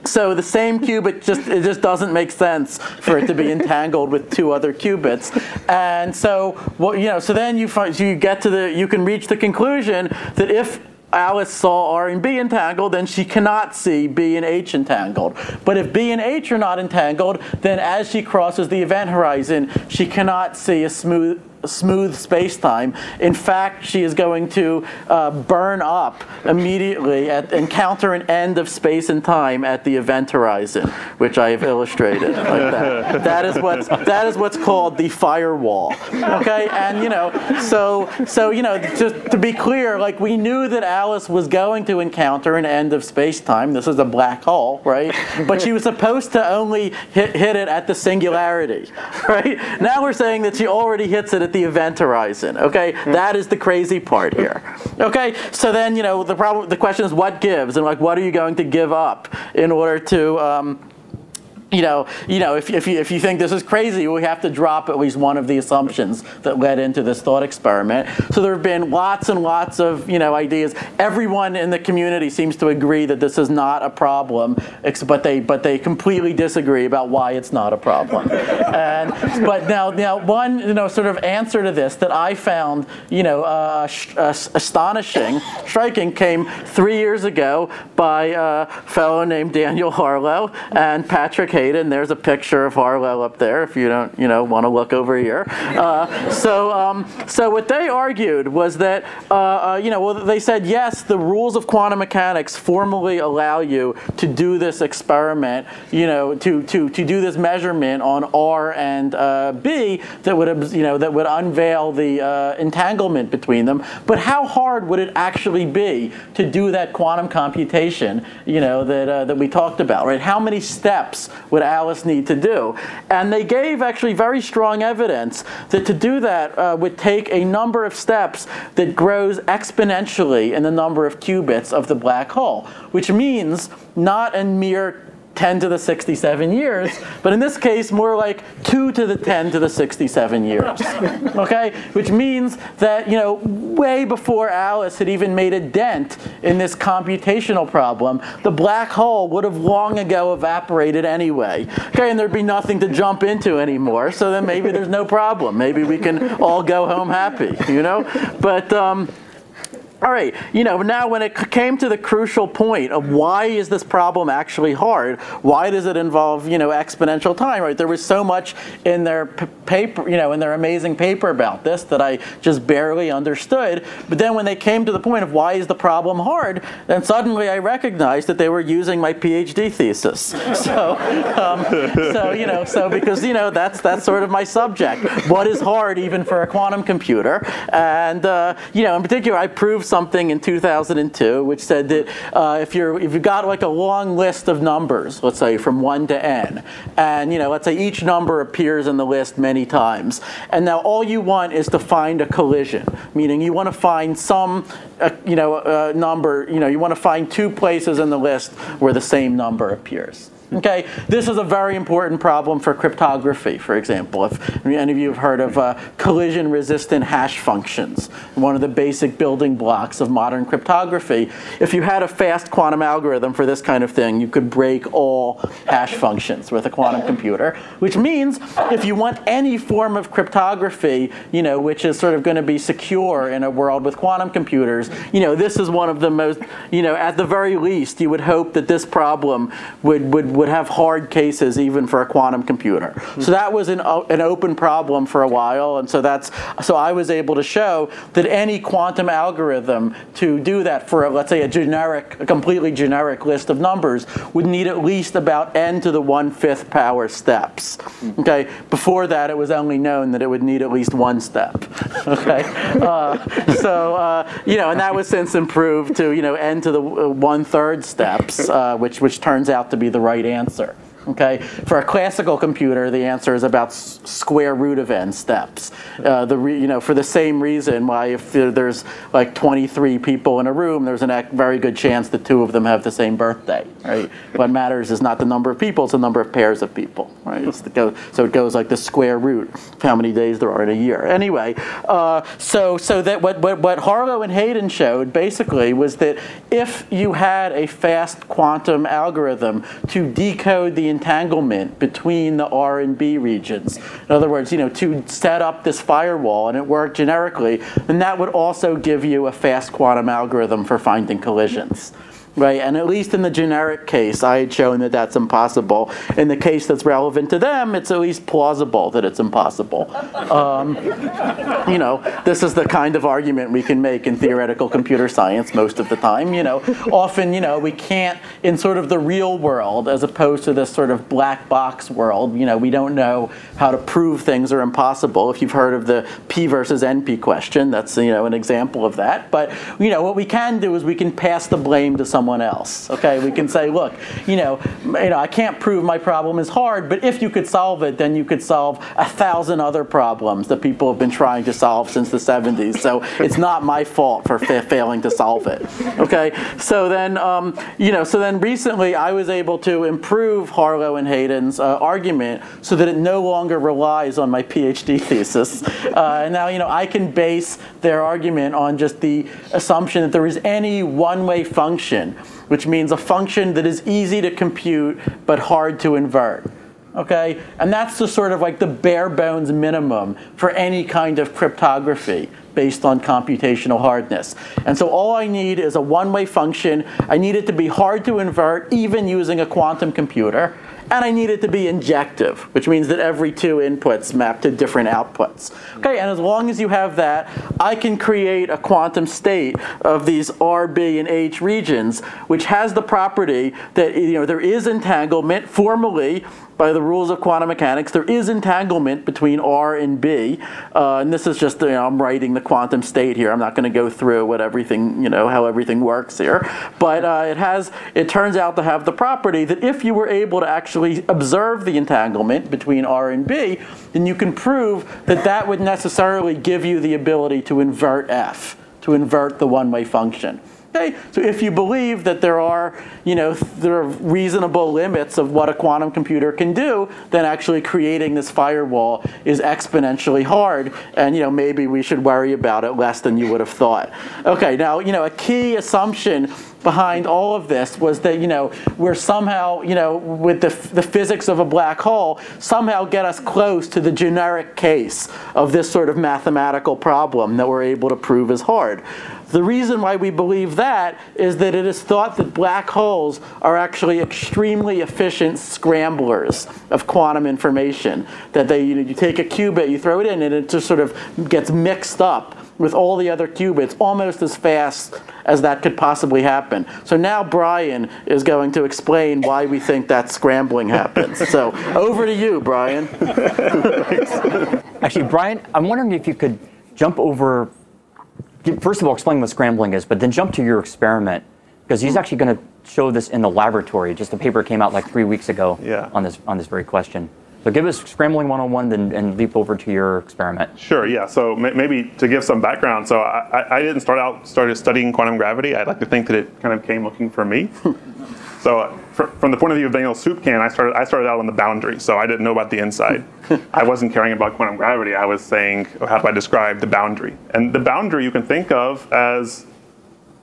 so the same qubit just it just doesn't make sense for it to be entangled with two other qubits. And so what you know, so then you find you get to the you can reach the conclusion that if Alice saw R and B entangled, then she cannot see B and H entangled. But if B and H are not entangled, then as she crosses the event horizon, she cannot see a smooth smooth space-time. In fact, she is going to uh, burn up immediately at, encounter an end of space and time at the event horizon, which I have illustrated like that. That is what's that is what's called the firewall. Okay, and you know, so so you know, just to be clear, like we knew that Alice was going to encounter an end of space-time. This is a black hole, right? But she was supposed to only hit, hit it at the singularity, right? Now we're saying that she already hits it at the event horizon. Okay, that is the crazy part here. Okay, so then you know the problem. The question is what gives, and like what are you going to give up in order to um, you know, you know, if, if, you, if you think this is crazy, we have to drop at least one of the assumptions that led into this thought experiment. So there have been lots and lots of, you know, ideas. Everyone in the community seems to agree that this is not a problem, but they but they completely disagree about why it's not a problem. and but now now one you know sort of answer to this that I found you know uh, uh, astonishing, striking came three years ago by a fellow named Daniel Harlow and Patrick And there's a picture of Harlow up there if you don't, you know, want to look over here. Uh, so, um, so what they argued was that, uh, uh, you know, well, they said yes, the rules of quantum mechanics formally allow you to do this experiment, you know, to to to do this measurement on R and uh, B that would, you know, that would unveil the uh, entanglement between them. But how hard would it actually be to do that quantum computation, you know, that uh, that we talked about, right? How many steps would Alice need to do? And they gave actually very strong evidence that to do that uh, would take a number of steps that grows exponentially in the number of qubits of the black hole, which means not a mere 10 to the 67 years, but in this case, more like 2 to the 10 to the 67 years. Okay? Which means that, you know, way before Alice had even made a dent in this computational problem, the black hole would have long ago evaporated anyway. Okay, and there'd be nothing to jump into anymore, so then maybe there's no problem. Maybe we can all go home happy, you know? But, um, all right, you know, now when it came to the crucial point of why is this problem actually hard? Why does it involve, you know, exponential time, right? There was so much in their paper, you know, in their amazing paper about this that I just barely understood. But then when they came to the point of why is the problem hard, then suddenly I recognized that they were using my PhD thesis. So, um, so you know, so because, you know, that's, that's sort of my subject. What is hard even for a quantum computer? And, uh, you know, in particular, I proved something in 2002 which said that uh, if you're if you've got like a long list of numbers, let's say from one to n, and you know let's say each number appears in the list many times, and now all you want is to find a collision, meaning you want to find some uh, you know uh, number, you know you want to find two places in the list where the same number appears. Okay, this is a very important problem for cryptography, for example. If any of you have heard of uh, collision resistant hash functions, one of the basic building blocks of modern cryptography, if you had a fast quantum algorithm for this kind of thing, you could break all hash functions with a quantum computer, which means if you want any form of cryptography, you know, which is sort of going to be secure in a world with quantum computers, you know, this is one of the most, you know, at the very least, you would hope that this problem would, would, would have hard cases even for a quantum computer. So that was an, an open problem for a while, and so that's so I was able to show that any quantum algorithm to do that for a, let's say a generic, a completely generic list of numbers would need at least about n to the one fifth power steps. Okay, before that it was only known that it would need at least one step. Okay, uh, so uh, you know, and that was since improved to you know n to the uh, one third steps, uh, which which turns out to be the right answer. Okay, for a classical computer, the answer is about square root of n steps. Uh, the you know for the same reason why if there's like 23 people in a room, there's a very good chance the two of them have the same birthday. Right. what matters is not the number of people; it's the number of pairs of people. Right. Go, so it goes like the square root of how many days there are in a year. Anyway, uh, so so that what, what what Harlow and Hayden showed basically was that if you had a fast quantum algorithm to decode the entanglement between the R and B regions. In other words, you know, to set up this firewall and it worked generically, then that would also give you a fast quantum algorithm for finding collisions right? And at least in the generic case, I had shown that that's impossible. In the case that's relevant to them, it's at least plausible that it's impossible. Um, you know, this is the kind of argument we can make in theoretical computer science most of the time. You know, often, you know, we can't, in sort of the real world, as opposed to this sort of black box world, you know, we don't know how to prove things are impossible. If you've heard of the P versus NP question, that's, you know, an example of that. But, you know, what we can do is we can pass the blame to some someone else. Okay, we can say, look, you know, you know, I can't prove my problem is hard, but if you could solve it, then you could solve a thousand other problems that people have been trying to solve since the 70s. So it's not my fault for fa- failing to solve it. Okay, so then, um, you know, so then recently I was able to improve Harlow and Hayden's uh, argument so that it no longer relies on my PhD thesis. Uh, and now, you know, I can base their argument on just the assumption that there is any one-way function, which means a function that is easy to compute but hard to invert. Okay, and that's the sort of like the bare bones minimum for any kind of cryptography based on computational hardness. And so all I need is a one-way function. I need it to be hard to invert even using a quantum computer. And I need it to be injective, which means that every two inputs map to different outputs. Okay, and as long as you have that, I can create a quantum state of these R, B, and H regions, which has the property that you know there is entanglement formally by the rules of quantum mechanics, there is entanglement between R and B. Uh, and this is just, you know, I'm writing the quantum state here. I'm not going to go through what everything, you know, how everything works here. But uh, it has, it turns out to have the property that if you were able to actually observe the entanglement between R and B, then you can prove that that would necessarily give you the ability to invert F, to invert the one-way function. Okay, so if you believe that there are, you know, there are reasonable limits of what a quantum computer can do, then actually creating this firewall is exponentially hard, and you know maybe we should worry about it less than you would have thought. Okay, now you know a key assumption behind all of this was that you know we're somehow you know with the, the physics of a black hole somehow get us close to the generic case of this sort of mathematical problem that we're able to prove is hard. The reason why we believe that is that it is thought that black holes are actually extremely efficient scramblers of quantum information. That they, you, know, you take a qubit, you throw it in, and it just sort of gets mixed up with all the other qubits almost as fast as that could possibly happen. So now Brian is going to explain why we think that scrambling happens. So over to you, Brian. Actually, Brian, I'm wondering if you could jump over, first of all, explain what scrambling is, but then jump to your experiment. Because he's hmm. actually going to show this in the laboratory. Just a paper came out like three weeks ago Yeah. on this on this very question. So give us scrambling 101 then, and leap over to your experiment. Sure. Yeah. So ma- maybe to give some background, so I, I- I didn't start out started studying quantum gravity. I'd like to think that it kind of came looking for me. so uh, fr- from the point of view of Daniel soup can, I started I started out on the boundary, so I didn't know about the inside. I wasn't caring about quantum gravity. I was saying, oh, how do I describe the boundary? And the boundary you can think of as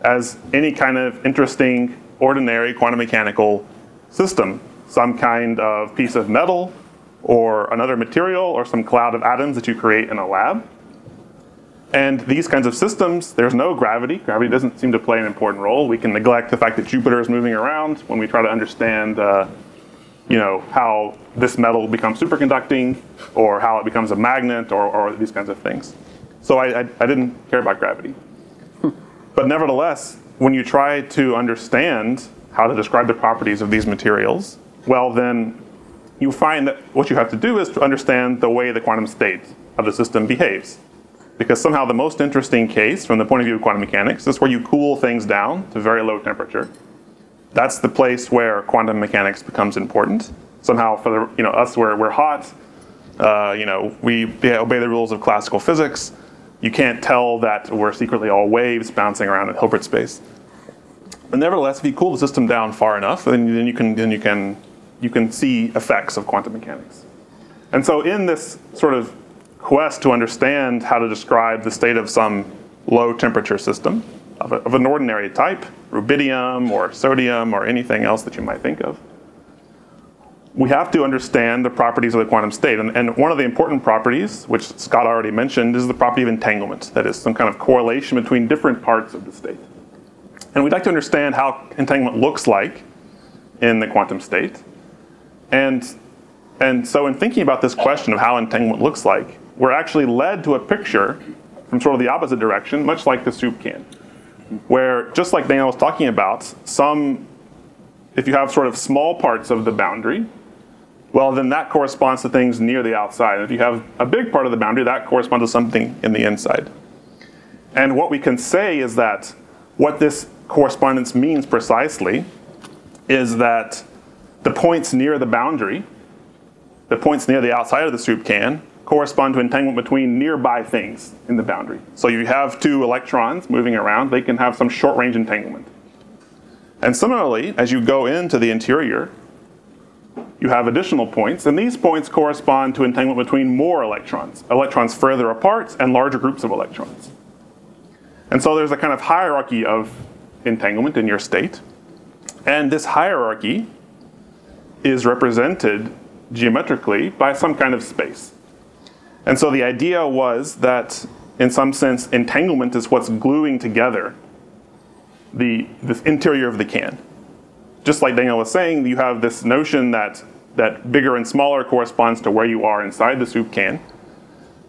as any kind of interesting, ordinary quantum mechanical system, some kind of piece of metal or another material or some cloud of atoms that you create in a lab. And these kinds of systems, there's no gravity. Gravity doesn't seem to play an important role. We can neglect the fact that Jupiter is moving around when we try to understand, uh, you know, how this metal becomes superconducting or how it becomes a magnet or, or these kinds of things. So I, I, I didn't care about gravity. But nevertheless, when you try to understand how to describe the properties of these materials, well, then you find that what you have to do is to understand the way the quantum state of the system behaves. Because somehow the most interesting case from the point of view of quantum mechanics is where you cool things down to very low temperature. That's the place where quantum mechanics becomes important. Somehow, for the, you know us, we're, we're hot. Uh, you know, we obey the rules of classical physics. You can't tell that we're secretly all waves bouncing around in Hilbert space. But nevertheless, if you cool the system down far enough, then, then you can then you can you can see effects of quantum mechanics. And so, in this sort of quest to understand how to describe the state of some low temperature system of, a, of an ordinary type, rubidium or sodium or anything else that you might think of, we have to understand the properties of the quantum state. And, and one of the important properties, which Scott already mentioned, is the property of entanglement. That is, some kind of correlation between different parts of the state. And we'd like to understand how entanglement looks like in the quantum state. And, and so, in thinking about this question of how entanglement looks like, we're actually led to a picture from sort of the opposite direction, much like the soup can, where just like Daniel was talking about, some, if you have sort of small parts of the boundary, well, then that corresponds to things near the outside. And if you have a big part of the boundary, that corresponds to something in the inside. And what we can say is that what this correspondence means precisely is that the points near the boundary, the points near the outside of the soup can, correspond to entanglement between nearby things in the boundary. So you have two electrons moving around, they can have some short range entanglement. And similarly, as you go into the interior, you have additional points, and these points correspond to entanglement between more electrons, electrons further apart and larger groups of electrons. And so there's a kind of hierarchy of entanglement in your state. And this hierarchy is represented geometrically by some kind of space. And so the idea was that, in some sense, entanglement is what's gluing together the this interior of the can. Just like Daniel was saying, you have this notion that that bigger and smaller corresponds to where you are inside the soup can.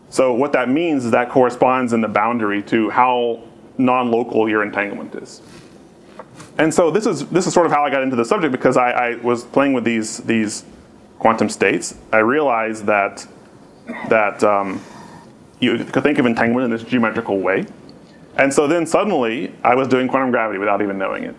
So what that means is that corresponds in the boundary to how non-local your entanglement is. And so this is this is sort of how I got into the subject because I, I was playing with these these quantum states. I realized that that um, you could think of entanglement in this geometrical way. And so then suddenly I was doing quantum gravity without even knowing it.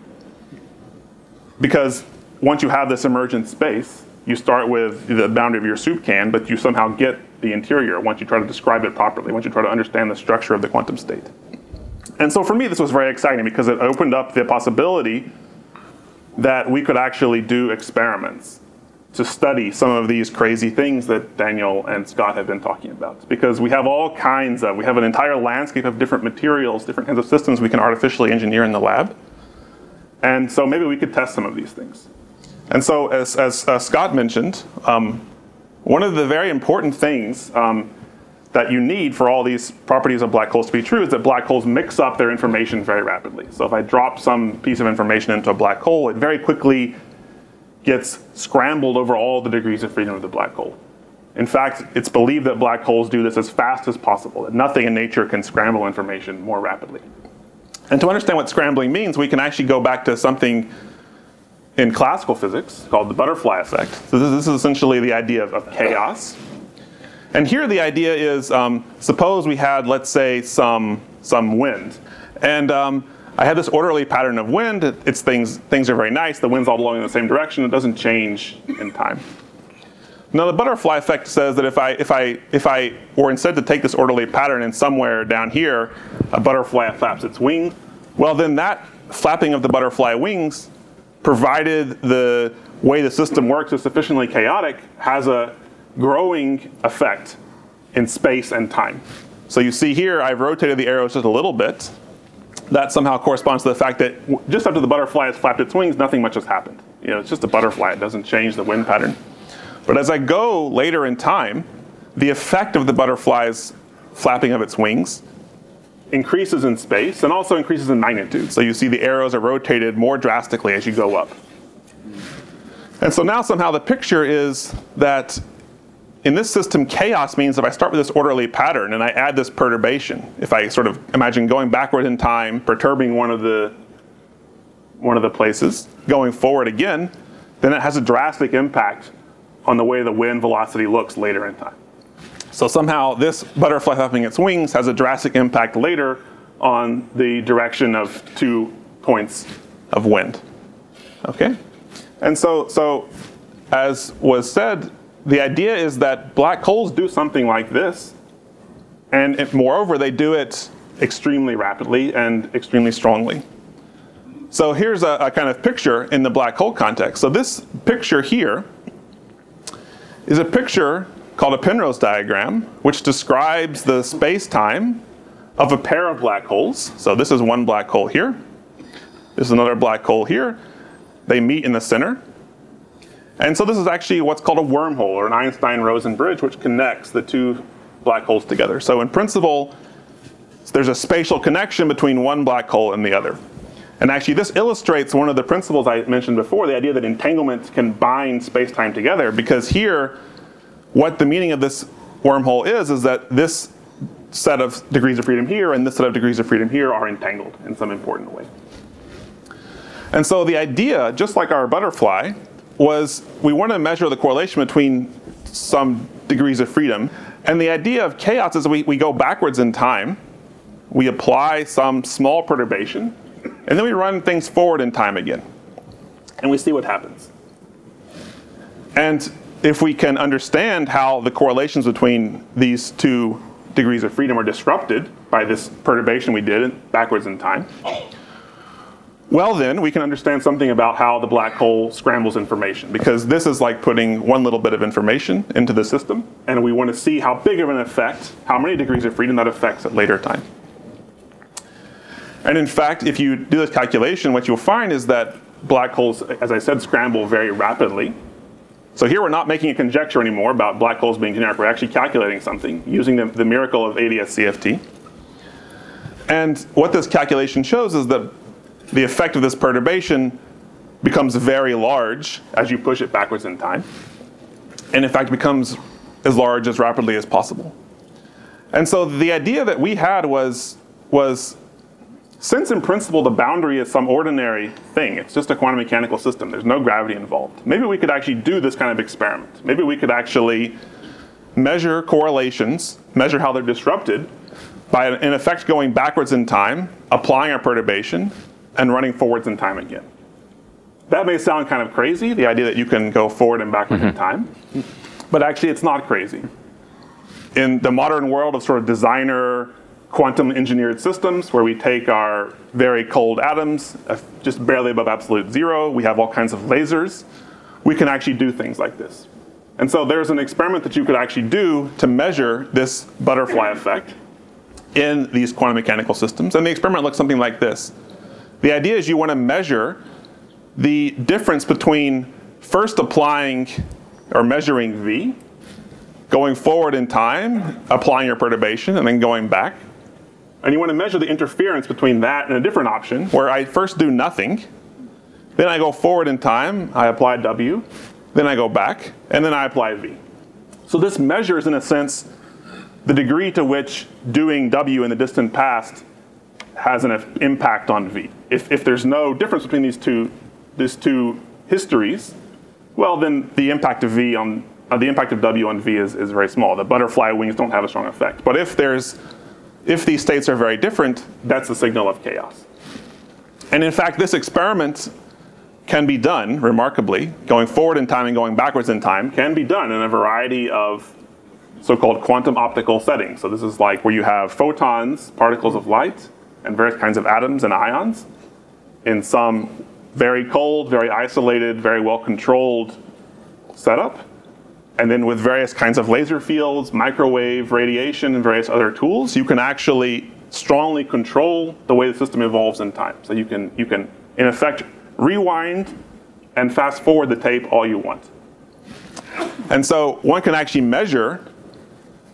Because once you have this emergent space, you start with the boundary of your soup can, but you somehow get the interior once you try to describe it properly, once you try to understand the structure of the quantum state. And so for me, this was very exciting because it opened up the possibility that we could actually do experiments to study some of these crazy things that Daniel and Scott have been talking about. Because we have all kinds of, we have an entire landscape of different materials, different kinds of systems we can artificially engineer in the lab. And so maybe we could test some of these things. And so, as, as uh, Scott mentioned, um, one of the very important things um, that you need for all these properties of black holes to be true is that black holes mix up their information very rapidly. So if I drop some piece of information into a black hole, it very quickly gets scrambled over all the degrees of freedom of the black hole. In fact, it's believed that black holes do this as fast as possible, that nothing in nature can scramble information more rapidly. And to understand what scrambling means, we can actually go back to something in classical physics called the butterfly effect. So this, is essentially the idea of, of, chaos. And here the idea is, um, suppose we had, let's say, some, some wind. And um, I have this orderly pattern of wind. It's things, things are very nice. The wind's all blowing in the same direction. It doesn't change in time. Now the butterfly effect says that if I, if I, if I were instead to take this orderly pattern and somewhere down here, a butterfly flaps its wings, well then that flapping of the butterfly wings, provided the way the system works is sufficiently chaotic, has a growing effect in space and time. So you see here, I've rotated the arrows just a little bit, that somehow corresponds to the fact that just after the butterfly has flapped its wings, nothing much has happened. You know, it's just a butterfly. It doesn't change the wind pattern. But as I go later in time, the effect of the butterfly's flapping of its wings increases in space and also increases in magnitude. So you see the arrows are rotated more drastically as you go up. And so now somehow the picture is that in this system, chaos means if I start with this orderly pattern and I add this perturbation, if I sort of imagine going backward in time, perturbing one of the one of the places, going forward again, then it has a drastic impact on the way the wind velocity looks later in time. So somehow this butterfly flapping its wings has a drastic impact later on the direction of two points of wind. Okay? And so so as was said, the idea is that black holes do something like this, and moreover, they do it extremely rapidly and extremely strongly. So here's a, a, kind of picture in the black hole context. So this picture here is a picture called a Penrose diagram, which describes the space-time of a pair of black holes. So this is one black hole here. This is another black hole here. They meet in the center. And so this is actually what's called a wormhole or an Einstein-Rosen bridge, which connects the two black holes together. So in principle, there's a spatial connection between one black hole and the other. And actually, this illustrates one of the principles I mentioned before, the idea that entanglement can bind space-time together, because here, what the meaning of this wormhole is, is that this set of degrees of freedom here and this set of degrees of freedom here are entangled in some important way. And so the idea, just like our butterfly, was we want to measure the correlation between some degrees of freedom. And the idea of chaos is we, we go backwards in time, we apply some small perturbation, And then we run things forward in time again. And we see what happens. And if we can understand how the correlations between these two degrees of freedom are disrupted by this perturbation we did backwards in time, well, then we can understand something about how the black hole scrambles information because this is like putting one little bit of information into the system, and we want to see how big of an effect, how many degrees of freedom that affects at later time. And in fact, if you do this calculation, what you'll find is that black holes, as I said, scramble very rapidly. So here we're not making a conjecture anymore about black holes being generic. We're actually calculating something using the, the miracle of ADS-CFT. And what this calculation shows is that the effect of this perturbation becomes very large as you push it backwards in time. And in fact, becomes as large as rapidly as possible. And so the idea that we had was, was since in principle the boundary is some ordinary thing, it's just a quantum mechanical system, there's no gravity involved, maybe we could actually do this kind of experiment. Maybe we could actually measure correlations, measure how they're disrupted by in effect going backwards in time, applying our perturbation, and running forwards in time again. That may sound kind of crazy, the idea that you can go forward and backward mm-hmm. in time, but actually it's not crazy. In the modern world of sort of designer quantum engineered systems where we take our very cold atoms uh, just barely above absolute zero, we have all kinds of lasers, we can actually do things like this. And so there's an experiment that you could actually do to measure this butterfly effect in these quantum mechanical systems. And the experiment looks something like this. The idea is you want to measure the difference between first applying or measuring V, going forward in time, applying your perturbation, and then going back. And you want to measure the interference between that and a different option where I first do nothing, then I go forward in time, I apply W, then I go back, and then I apply V. So this measures, in a sense, the degree to which doing W in the distant past has an impact on V. If, if there's no difference between these two, these two histories, well, then the impact of V on uh, the impact of W on V is, is very small. The butterfly wings don't have a strong effect. But if there's if these states are very different, that's a signal of chaos. And in fact, this experiment can be done remarkably, going forward in time and going backwards in time, can be done in a variety of so-called quantum optical settings. So this is like where you have photons, particles of light, and various kinds of atoms and ions in some very cold, very isolated, very well controlled setup. And then with various kinds of laser fields, microwave, radiation, and various other tools, you can actually strongly control the way the system evolves in time. So you can, you can in effect, rewind and fast forward the tape all you want. And so one can actually measure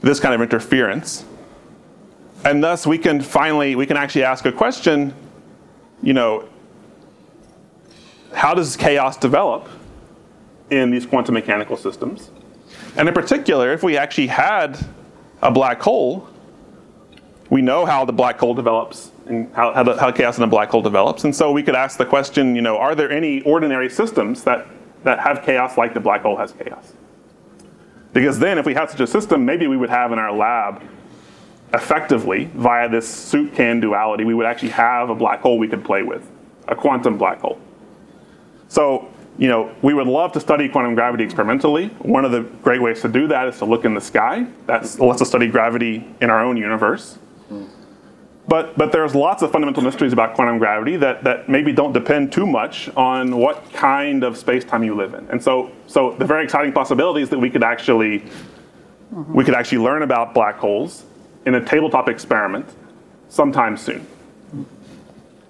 this kind of interference and thus we can finally, we can actually ask a question, you know, how does chaos develop in these quantum mechanical systems? And in particular, if we actually had a black hole, we know how the black hole develops and how, how, the, how chaos in a black hole develops. And so we could ask the question, you know, are there any ordinary systems that, that have chaos like the black hole has chaos? Because then if we had such a system, maybe we would have in our lab effectively, via this soup can duality, we would actually have a black hole we could play with, a quantum black hole. So, you know, we would love to study quantum gravity experimentally. One of the great ways to do that is to look in the sky. That lets us study gravity in our own universe. But, but there's lots of fundamental mysteries about quantum gravity that, that maybe don't depend too much on what kind of space-time you live in. And so, so the very exciting possibility is that we could actually, we could actually learn about black holes in a tabletop experiment sometime soon.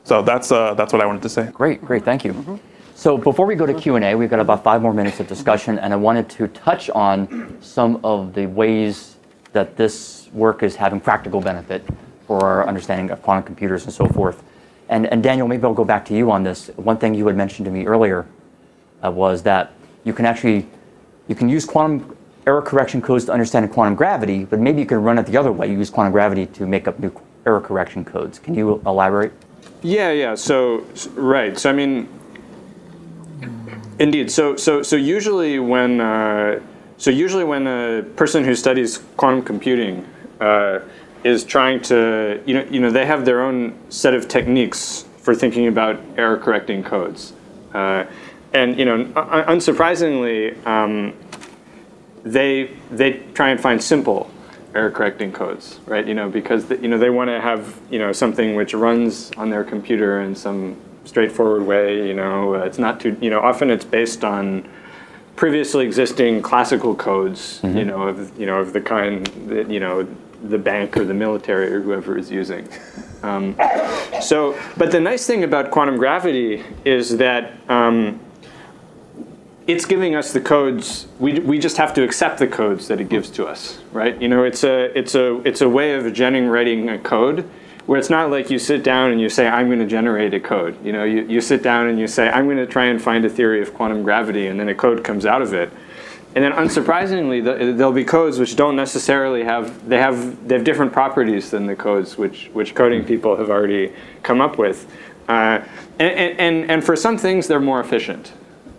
So that's, uh, that's what I wanted to say. Great, great, thank you. Mm-hmm. So before we go to Q&A, we've got about five more minutes of discussion, and I wanted to touch on some of the ways that this work is having practical benefit for our understanding of quantum computers and so forth. And, and Daniel, maybe I'll go back to you on this. One thing you had mentioned to me earlier uh, was that you can actually, you can use quantum error correction codes to understand quantum gravity, but maybe you can run it the other way. You use quantum gravity to make up new error correction codes. Can you elaborate? Yeah, yeah. So, right. So, I mean, indeed. So, so, so usually when, uh, so usually when a person who studies quantum computing uh, is trying to, you know, you know, they have their own set of techniques for thinking about error correcting codes. Uh, and you know, un- unsurprisingly, um, they they try and find simple error correcting codes, right? You know, because the, you know they want to have you know something which runs on their computer in some straightforward way. You know, uh, it's not too you know often it's based on previously existing classical codes. You know, of you know of the kind that you know the bank or the military or whoever is using. Um, so, but the nice thing about quantum gravity is that um, it's giving us the codes. We, we just have to accept the codes that it gives to us, right? You know, it's a it's a it's a way of generating a code where it's not like you sit down and you say I'm going to generate a code. You know, you, you sit down and you say I'm going to try and find a theory of quantum gravity, and then a code comes out of it. And then, unsurprisingly, the, there'll be codes which don't necessarily have they have they have different properties than the codes which which coding people have already come up with. Uh, and, and, and for some things, they're more efficient.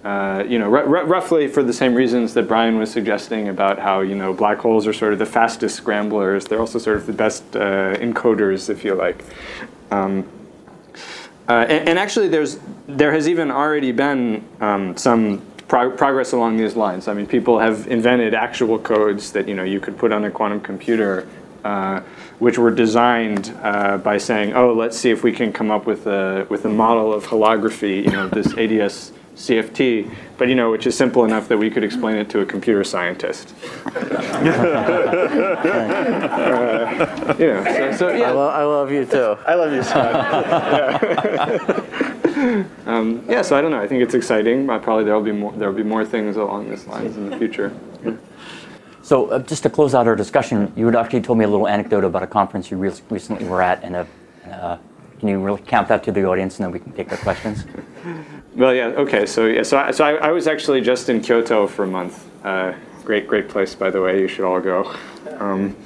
Uh, you know, roughly for the same reasons that Brian was suggesting about how you know black holes are sort of the fastest scramblers. They're also sort of the best uh, encoders, if you like. Um, uh, and, and actually, there's there has even already been um, some pro- progress along these lines. I mean, people have invented actual codes that you know you could put on a quantum computer, uh, which were designed uh, by saying, "Oh, let's see if we can come up with a with a model of holography." You know, this ADS. CFT, but you know, which is simple enough that we could explain it to a computer scientist. Uh, you know, so, so yeah, I, lo- I love you too. I love you, Scott. um, yeah, so I don't know. I think it's exciting. Uh, probably there'll be more. There'll be more things along these lines in the future. So uh, just to close out our discussion, you had actually told me a little anecdote about a conference you re- recently were at, and uh, uh, can you really count that to the audience, and then we can take their questions? Well, yeah. Okay. So yeah. So I, so I, I was actually just in Kyoto for a month. Uh, great, great place, by the way. You should all go. Um,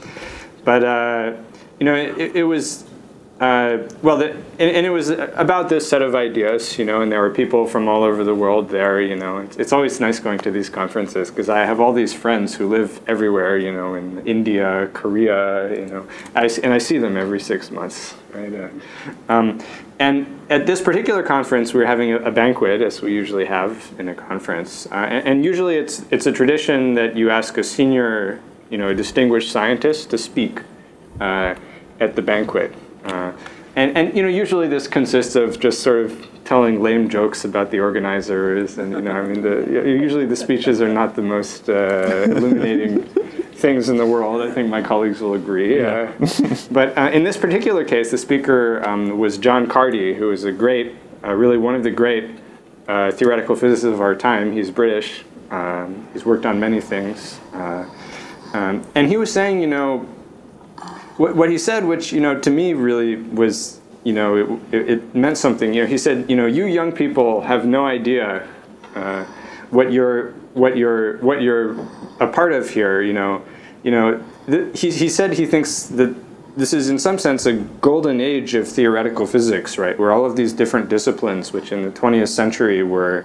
but uh, you know, it, it was. Uh, well, the, and, and it was about this set of ideas, you know, and there were people from all over the world there, you know. It's, it's always nice going to these conferences because I have all these friends who live everywhere, you know, in India, Korea, you know, I, and I see them every six months, right? Uh, um, and at this particular conference, we were having a, a banquet, as we usually have in a conference, uh, and, and usually it's it's a tradition that you ask a senior, you know, a distinguished scientist to speak uh, at the banquet. Uh, and, and you know, usually this consists of just sort of telling lame jokes about the organizers, and you know, I mean, the, usually the speeches are not the most uh, illuminating things in the world. I think my colleagues will agree. Uh, but uh, in this particular case, the speaker um, was John Cardy, who is a great, uh, really one of the great uh, theoretical physicists of our time. He's British. Um, he's worked on many things. Uh, um, and he was saying, you know, what, what he said, which you know to me really was, you know, it, it, meant something. You know, he said, you know, you young people have no idea uh, what you're what you're what you're a part of here. You know, you know. Th- he he said he thinks that this is in some sense a golden age of theoretical physics, right? Where all of these different disciplines, which in the 20th century were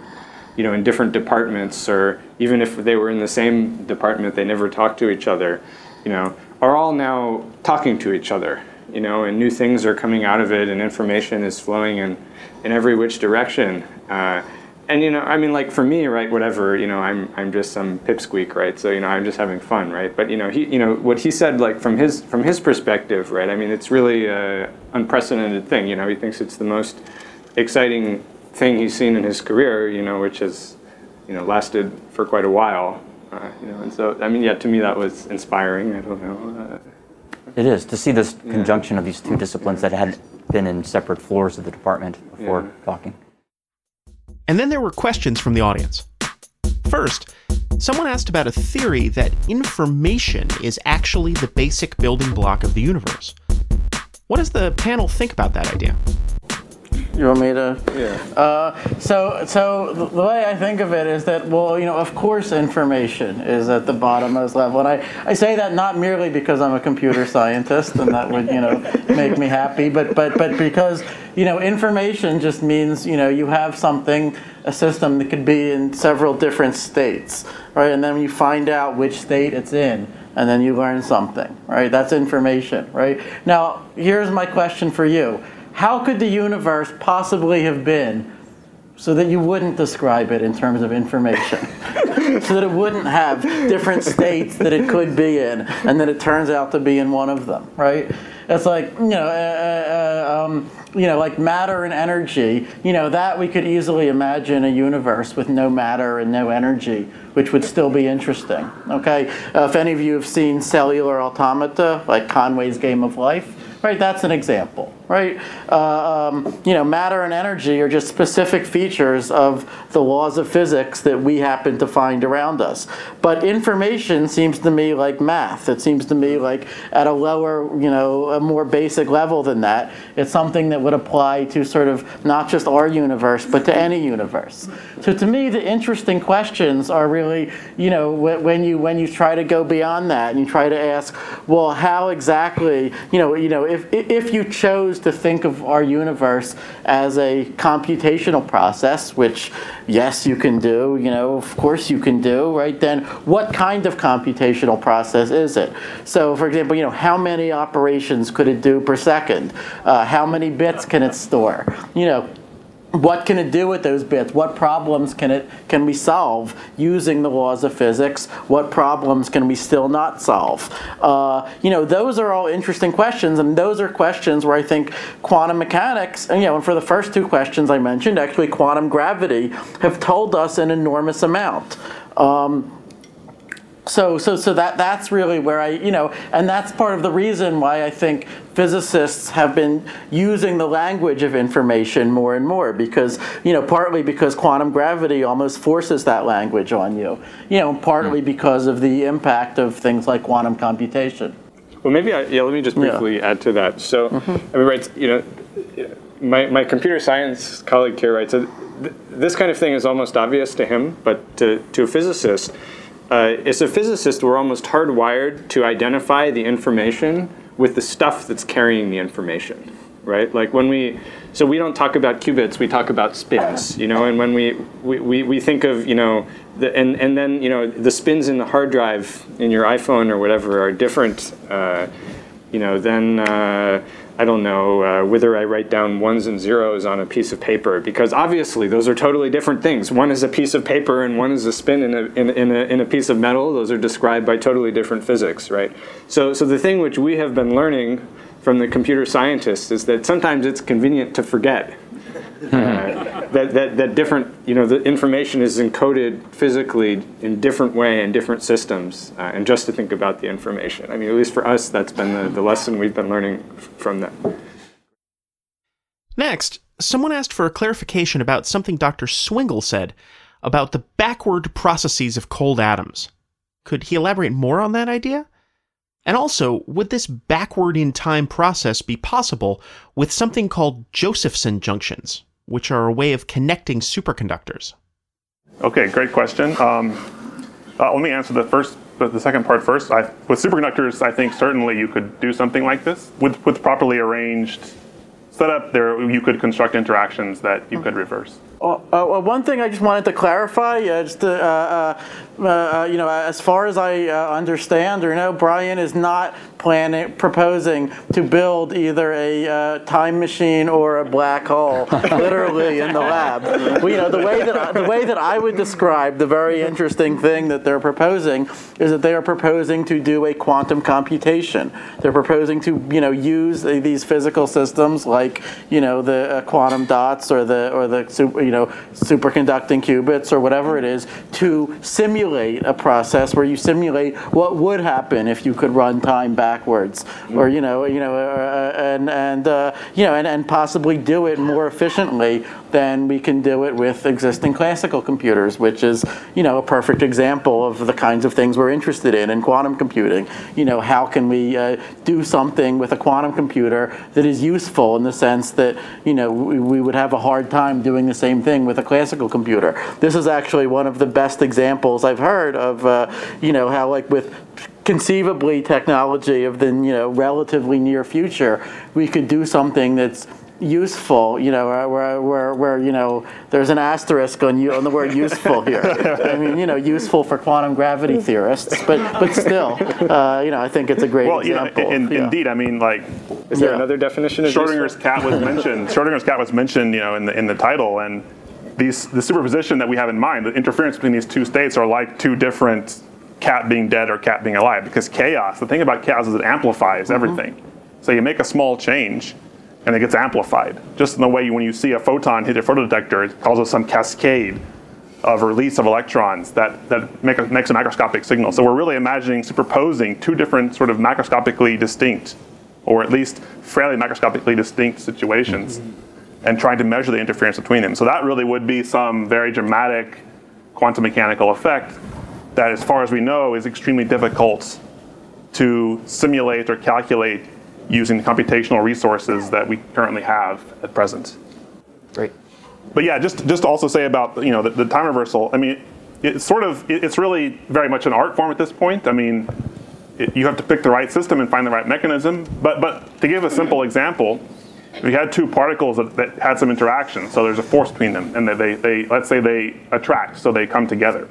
you know, in different departments, or even if they were in the same department, they never talked to each other, you know, are all now talking to each other, you know, and new things are coming out of it, and information is flowing in, in every which direction. Uh, and you know, I mean, like for me, right, whatever, you know, I'm I'm just some pipsqueak, right? So you know, I'm just having fun, right? But you know, he, you know, what he said, like from his from his perspective, right? I mean, it's really a unprecedented thing. You know, he thinks it's the most exciting thing he's seen in his career, you know, which has, you know, lasted for quite a while. Uh, you know, and so I mean, yeah, to me that was inspiring. I don't know. Uh, It is to see this conjunction of these two disciplines that had been in separate floors of the department before Yeah. talking. And then there were questions from the audience. First, someone asked about a theory that information is actually the basic building block of the universe. What does the panel think about that idea? You want me to? Yeah. Uh, so, so the way I think of it is that, well, you know, of course, information is at the bottom of level, and I, I say that not merely because I'm a computer scientist and that would, you know, make me happy, but but but because, you know, information just means, you know, you have something, a system that could be in several different states, right? And then you find out which state it's in, and then you learn something, right? That's information, right? Now, here's my question for you how could the universe possibly have been so that you wouldn't describe it in terms of information, so that it wouldn't have different states that it could be in, and that it turns out to be in one of them, right? It's like you know, uh, uh, um, you know, like matter and energy. You know that we could easily imagine a universe with no matter and no energy, which would still be interesting. Okay, uh, if any of you have seen Cellular Automata, like Conway's Game of Life right? That's an example, right? Uh, um, you know, matter and energy are just specific features of the laws of physics that we happen to find around us. But information seems to me like math. It seems to me like at a lower, you know, a more basic level than that. It's something that would apply to sort of not just our universe, but to any universe. So to me, the interesting questions are really, you know, when you when you try to go beyond that and you try to ask, well, how exactly, you know, you know if, if you chose to think of our universe as a computational process, which yes, you can do, you know, of course you can do, right? Then what kind of computational process is it? So, for example, you know, how many operations could it do per second? Uh, how many bits can it store? You know, what can it do with those bits? What problems can it can we solve using the laws of physics? What problems can we still not solve? Uh, you know, those are all interesting questions, and those are questions where I think quantum mechanics, and you know, and for the first two questions I mentioned, actually quantum gravity have told us an enormous amount. Um, so so so that that's really where I you know and that's part of the reason why I think physicists have been using the language of information more and more because you know partly because quantum gravity almost forces that language on you you know partly because of the impact of things like quantum computation well maybe I, yeah let me just briefly yeah. add to that so mm-hmm. I mean right you know my, my computer science colleague here writes so th- this kind of thing is almost obvious to him but to, to a physicist uh, as a physicist, we're almost hardwired to identify the information with the stuff that's carrying the information, right? Like when we, so we don't talk about qubits, we talk about spins, you know, and when we, we, we, we think of, you know, the, and, and then, you know, the spins in the hard drive in your iPhone or whatever are different, uh, you know, then uh, I don't know uh, whether I write down ones and zeros on a piece of paper because obviously those are totally different things. One is a piece of paper and one is a spin in a, in, in, a, in a piece of metal. Those are described by totally different physics, right? So, so the thing which we have been learning from the computer scientists is that sometimes it's convenient to forget uh, that, that, that different, you know, the information is encoded physically in different way in different systems, uh, and just to think about the information. I mean, at least for us, that's been the, the lesson we've been learning from that. Next, someone asked for a clarification about something Dr. Swingle said about the backward processes of cold atoms. Could he elaborate more on that idea? And also, would this backward in time process be possible with something called Josephson junctions? Which are a way of connecting superconductors? Okay, great question. Um, uh, let me answer the first, the second part first. I, with superconductors, I think certainly you could do something like this with, with properly arranged setup. There, you could construct interactions that you could reverse. Uh, uh, one thing I just wanted to clarify, uh, just to, uh, uh, uh, you know, as far as I understand or know, Brian is not planning, proposing to build either a uh, time machine or a black hole, literally in the lab. Well, you know, the way that I, the way that I would describe the very interesting thing that they're proposing is that they are proposing to do a quantum computation. They're proposing to, you know, use these physical systems like, you know, the uh, quantum dots or the or the super you know, superconducting qubits or whatever it is to simulate a process where you simulate what would happen if you could run time backwards, or you know, you know, uh, and and uh, you know, and, and possibly do it more efficiently than we can do it with existing classical computers, which is you know a perfect example of the kinds of things we're interested in in quantum computing. You know, how can we uh, do something with a quantum computer that is useful in the sense that you know we, we would have a hard time doing the same same thing with a classical computer. This is actually one of the best examples I've heard of, uh, you know, how like with conceivably technology of the you know relatively near future, we could do something that's useful, you know, where, where, where, you know, there's an asterisk on you on the word useful here. I mean, you know, useful for quantum gravity theorists, but but still, uh, you know, I think it's a great Well, you know, in, yeah. indeed, I mean, like Is there Yeah. another definition of Schrodinger's useful? cat was mentioned. Schrodinger's cat was mentioned, you know, in the in the title, and these the superposition that we have in mind, the interference between these two states are like two different cat being dead or cat being alive. Because chaos, the thing about chaos is it amplifies Mm-hmm. everything. So you make a small change, and it gets amplified. Just in the way when you see a photon hit a photodetector, it causes some cascade of release of electrons that, that make a, makes a macroscopic signal. So we're really imagining superposing two different sort of macroscopically distinct, or at least fairly macroscopically distinct situations, and trying to measure the interference between them. So that really would be some very dramatic quantum mechanical effect that, as far as we know, is extremely difficult to simulate or calculate using the computational resources that we currently have at present. Great. But yeah, just just to also say about you know the, the time reversal. I mean, it's sort of it- it's really very much an art form at this point. I mean, it, you have to pick the right system and find the right mechanism. But but to give a simple example, we had two particles that, that had some interaction. So there's a force between them, and they, they, they let's say they attract, so they come together.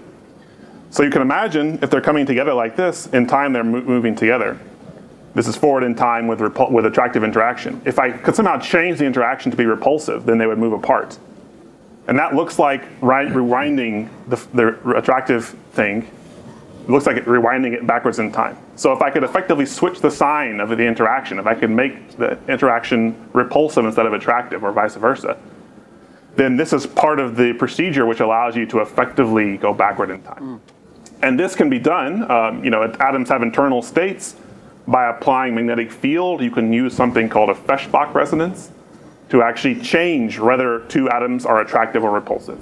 So you can imagine if they're coming together like this, in time they're mo- moving together. This is forward in time with, with attractive interaction. If I could somehow change the interaction to be repulsive, then they would move apart. And that looks like rewinding the, the attractive thing. It looks like it, rewinding it backwards in time. So if I could effectively switch the sign of the interaction, if I could make the interaction repulsive instead of attractive, or vice versa, then this is part of the procedure which allows you to effectively go backward in time. Mm. And this can be done. Um, you know, atoms have internal states. By applying magnetic field, you can use something called a Feshbach resonance to actually change whether two atoms are attractive or repulsive.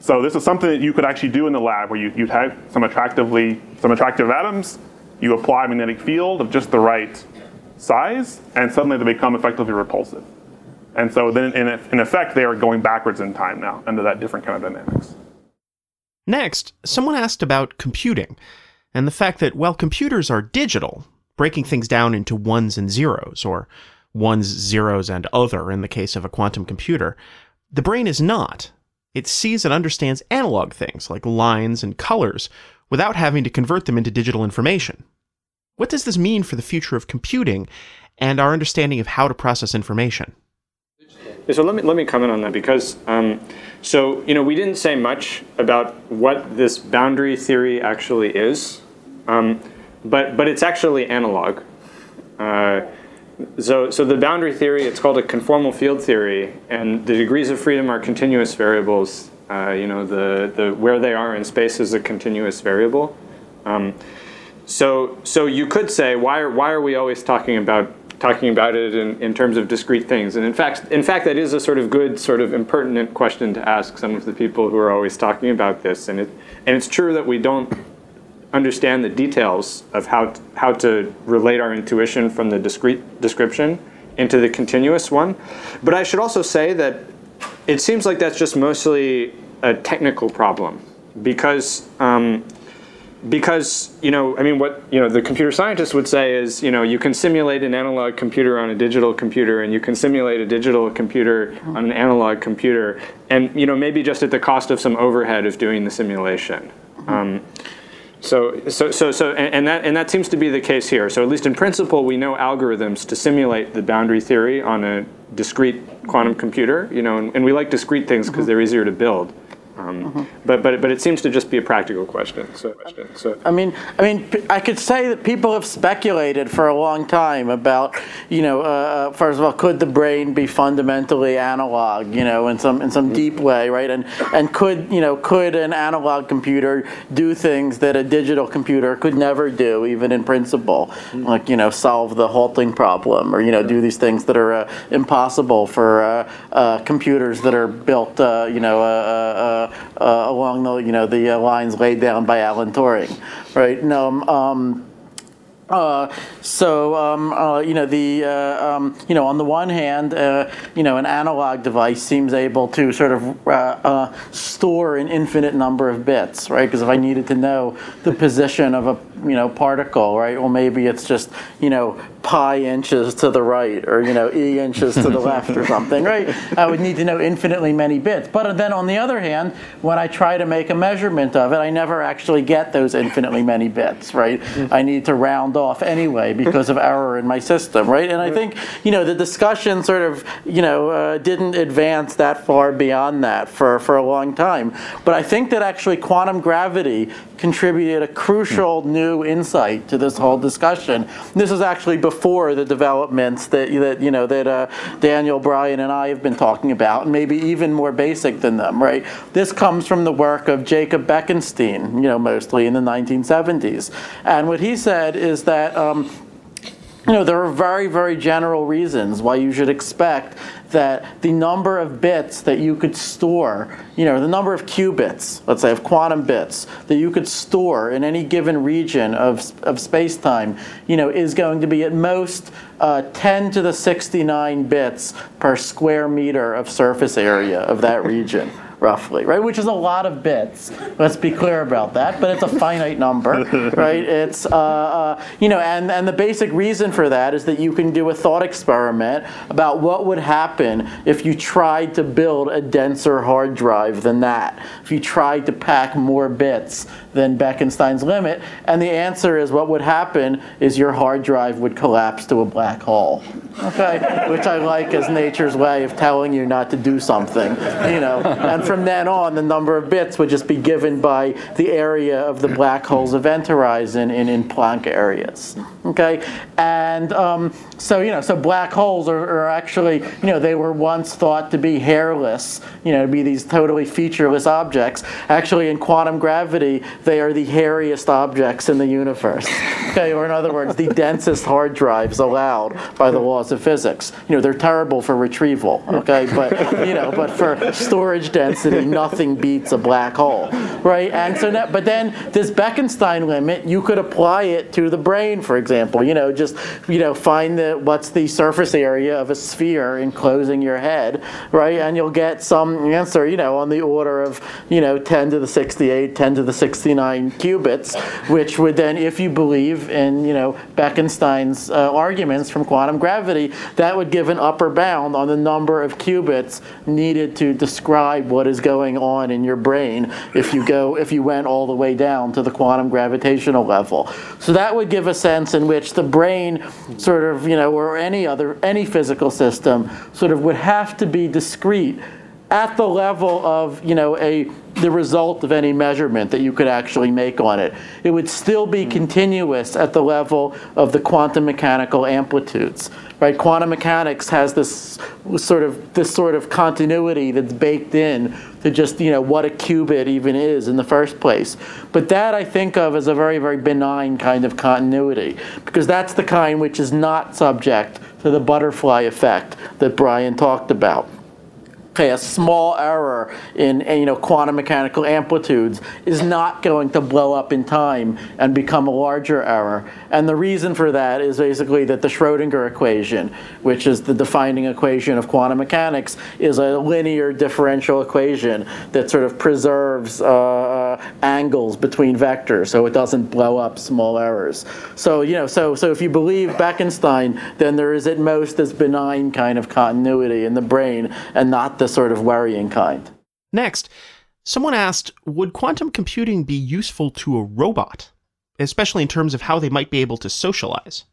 So this is something that you could actually do in the lab, where you, you'd have some attractively some attractive atoms. You apply a magnetic field of just the right size, and suddenly they become effectively repulsive. And so then, in, in effect, they are going backwards in time now under that different kind of dynamics. Next, someone asked about computing and the fact that while computers are digital, breaking things down into ones and zeros, or ones, zeros, and other in the case of a quantum computer, the brain is not. It sees and understands analog things like lines and colors without having to convert them into digital information. What does this mean for the future of computing and our understanding of how to process information? So let me let me comment on that because um, so you know we didn't say much about what this boundary theory actually is, um, but but it's actually analog. Uh, so so the boundary theory it's called a conformal field theory, and the degrees of freedom are continuous variables. Uh, you know the the where they are in space is a continuous variable. Um, so so you could say why are why are we always talking about talking about it in, in terms of discrete things? And in fact in fact that is a sort of good sort of impertinent question to ask some of the people who are always talking about this. And it and it's true that we don't understand the details of how how to relate our intuition from the discrete description into the continuous one. But I should also say that it seems like that's just mostly a technical problem because um, because you know i mean what you know the computer scientists would say is you know you can simulate an analog computer on a digital computer and you can simulate a digital computer on an analog computer and you know maybe just at the cost of some overhead of doing the simulation um, so, so, so, so, and, and that and that seems to be the case here. So, at least in principle, we know algorithms to simulate the boundary theory on a discrete quantum computer. You know, and, and we like discrete things because they're easier to build. Um, But but but it seems to just be a practical question. So, so. I mean, I mean, I could say that people have speculated for a long time about, you know, uh, uh, first of all, could the brain be fundamentally analog, you know, in some in some deep way, right? And and could you know could an analog computer do things that a digital computer could never do, even in principle, like you know, solve the halting problem, or you know, do these things that are uh, impossible for uh, uh, computers that are built, uh, you know, uh, along the you know the uh, lines laid down by Alan Turing, right? No, um, uh, so um, uh, you know the uh, um, you know on the one hand, uh, you know an analog device seems able to sort of uh, uh, store an infinite number of bits, right? Because if I needed to know the position of a you know, particle, right? Well, maybe it's just, you know, pi inches to the right or, you know, e inches to the left or something, right? I would need to know infinitely many bits. But then on the other hand, when I try to make a measurement of it, I never actually get those infinitely many bits, right? I need to round off anyway because of error in my system, right? And I think, you know, the discussion sort of, you know, uh, didn't advance that far beyond that for, for a long time. But I think that actually quantum gravity contributed a crucial new insight to this whole discussion. This is actually before the developments that, that you know that uh, Daniel Brian and I have been talking about, and maybe even more basic than them. Right? This comes from the work of Jacob Bekenstein, you know, mostly in the 1970s. And what he said is that. Um, you know, there are very, very general reasons why you should expect that the number of bits that you could store, you know, the number of qubits, let's say of quantum bits, that you could store in any given region of, of space-time, you know, is going to be at most uh, 10 to the 69 bits per square meter of surface area of that region roughly, right? Which is a lot of bits. Let's be clear about that, but it's a finite number, right? It's, uh, uh, you know, and, and the basic reason for that is that you can do a thought experiment about what would happen if you tried to build a denser hard drive than that, if you tried to pack more bits than Bekenstein's limit, and the answer is what would happen is your hard drive would collapse to a black hole, okay? Which I like as nature's way of telling you not to do something, you know, and from then on, the number of bits would just be given by the area of the black hole's event horizon in, in Planck areas. Okay, and um, so you know, so black holes are, are, actually, you know, they were once thought to be hairless, you know, to be these totally featureless objects. Actually, in quantum gravity, they are the hairiest objects in the universe. Okay, or in other words, the densest hard drives allowed by the laws of physics. You know, they're terrible for retrieval. Okay, but you know, but for storage density nothing beats a black hole, right? And so, now, but then this Bekenstein limit, you could apply it to the brain, for example. You know, just you know, find the what's the surface area of a sphere enclosing your head, right? And you'll get some answer, you know, on the order of you know 10 to the 68, 10 to the 69 qubits, which would then, if you believe in you know Bekenstein's uh, arguments from quantum gravity, that would give an upper bound on the number of qubits needed to describe what is going on in your brain if you go if you went all the way down to the quantum gravitational level. So that would give a sense in which the brain sort of, you know, or any other any physical system sort of would have to be discrete at the level of, you know, a the result of any measurement that you could actually make on it. It would still be hmm. continuous at the level of the quantum mechanical amplitudes. Right? Quantum mechanics has this sort of this sort of continuity that's baked in to just you know what a qubit even is in the first place. But that I think of as a very very benign kind of continuity because that's the kind which is not subject to the butterfly effect that Brian talked about okay, a small error in you know quantum mechanical amplitudes is not going to blow up in time and become a larger error. And the reason for that is basically that the Schrodinger equation, which is the defining equation of quantum mechanics, is a linear differential equation that sort of preserves uh, uh angles between vectors so it doesn't blow up small errors. So you know, so so if you believe Bekenstein, then there is at most this benign kind of continuity in the brain and not the the sort of worrying kind. Next, someone asked Would quantum computing be useful to a robot, especially in terms of how they might be able to socialize?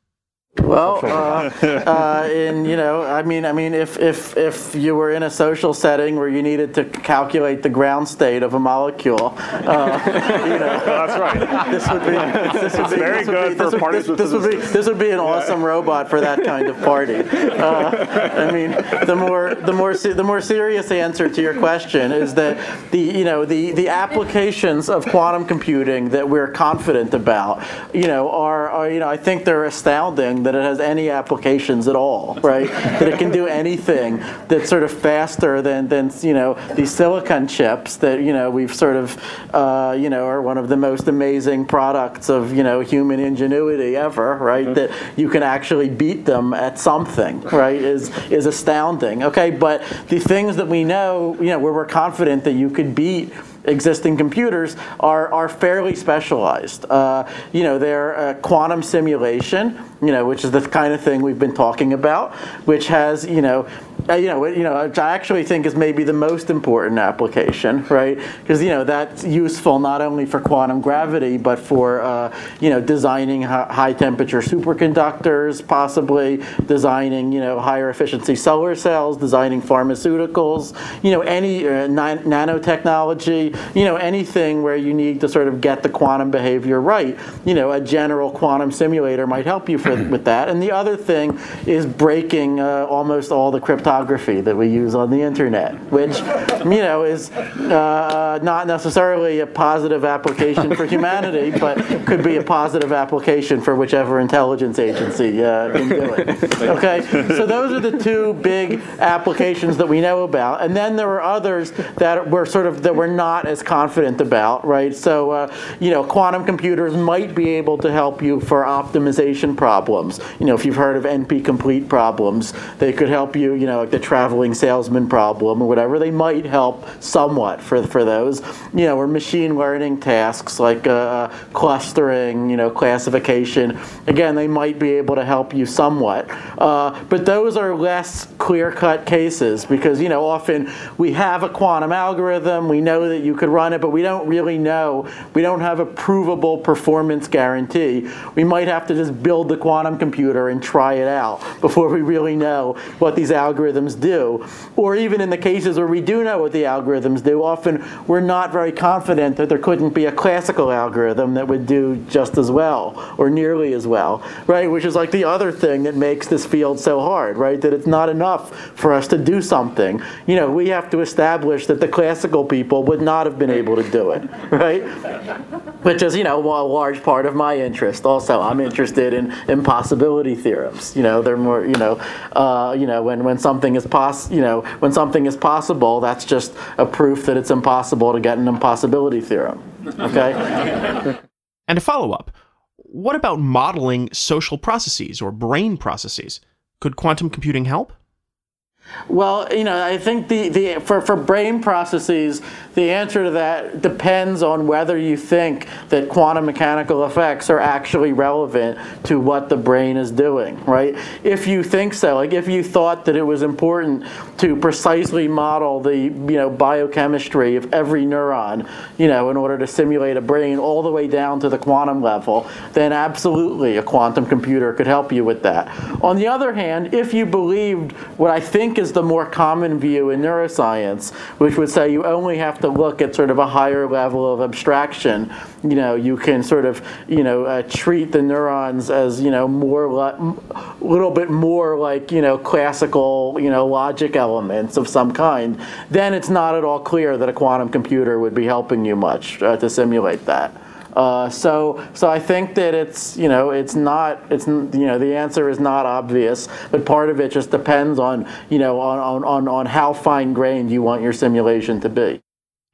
Well, uh, uh, in you know, I mean, I mean, if if if you were in a social setting where you needed to calculate the ground state of a molecule, uh, you know, that's right. This would be this would be very good for parties this, this would be this would be an awesome robot for that kind of party. Uh, I mean, the more the more the more serious answer to your question is that the you know the the applications of quantum computing that we're confident about, you know, are, are you know I think they're astounding that it has any applications at all, right? that it can do anything that's sort of faster than, than you know, these silicon chips that, you know, we've sort of, uh, you know, are one of the most amazing products of, you know, human ingenuity ever, right? Mm-hmm. That you can actually beat them at something, right, is, is astounding, okay? But the things that we know, you know, where we're confident that you could beat existing computers are, are fairly specialized. Uh, you know, they're uh, quantum simulation, you know, which is the kind of thing we've been talking about, which has, you know, uh, you know, you know, which I actually think is maybe the most important application, right? Because you know that's useful not only for quantum gravity, but for uh, you know designing high temperature superconductors, possibly designing you know higher efficiency solar cells, designing pharmaceuticals, you know, any uh, nanotechnology, you know, anything where you need to sort of get the quantum behavior right. You know, a general quantum simulator might help you for, with that. And the other thing is breaking uh, almost all the cryptography cryptography that we use on the internet, which you know is uh, not necessarily a positive application for humanity, but could be a positive application for whichever intelligence agency uh, can do it. Okay, so those are the two big applications that we know about, and then there are others that we're sort of that we're not as confident about, right? So uh, you know, quantum computers might be able to help you for optimization problems. You know, if you've heard of NP complete problems, they could help you. You know like the traveling salesman problem or whatever, they might help somewhat for, for those. You know, or machine learning tasks like uh, clustering, you know, classification. Again, they might be able to help you somewhat. Uh, but those are less clear-cut cases because, you know, often we have a quantum algorithm, we know that you could run it, but we don't really know, we don't have a provable performance guarantee. We might have to just build the quantum computer and try it out before we really know what these algorithms do. Or even in the cases where we do know what the algorithms do, often we're not very confident that there couldn't be a classical algorithm that would do just as well or nearly as well, right? Which is like the other thing that makes this field so hard, right? That it's not enough for us to do something. You know, we have to establish that the classical people would not have been able to do it, right? Which is, you know, a large part of my interest. Also, I'm interested in impossibility theorems. You know, they're more, you know, uh, you know, when when something is poss you know when something is possible, that's just a proof that it's impossible to get an impossibility theorem. Okay. and to follow up, what about modeling social processes or brain processes? Could quantum computing help? Well, you know, I think the, the for, for brain processes, the answer to that depends on whether you think that quantum mechanical effects are actually relevant to what the brain is doing, right? If you think so, like if you thought that it was important to precisely model the, you know, biochemistry of every neuron, you know, in order to simulate a brain all the way down to the quantum level, then absolutely a quantum computer could help you with that. On the other hand, if you believed what I think is the more common view in neuroscience, which would say you only have to look at sort of a higher level of abstraction. You know, you can sort of, you know, uh, treat the neurons as, you know, more, a little bit more like, you know, classical, you know, logic elements of some kind. Then it's not at all clear that a quantum computer would be helping you much uh, to simulate that. Uh, so, so I think that it's you know it's not it's you know the answer is not obvious, but part of it just depends on you know on on on how fine grained you want your simulation to be.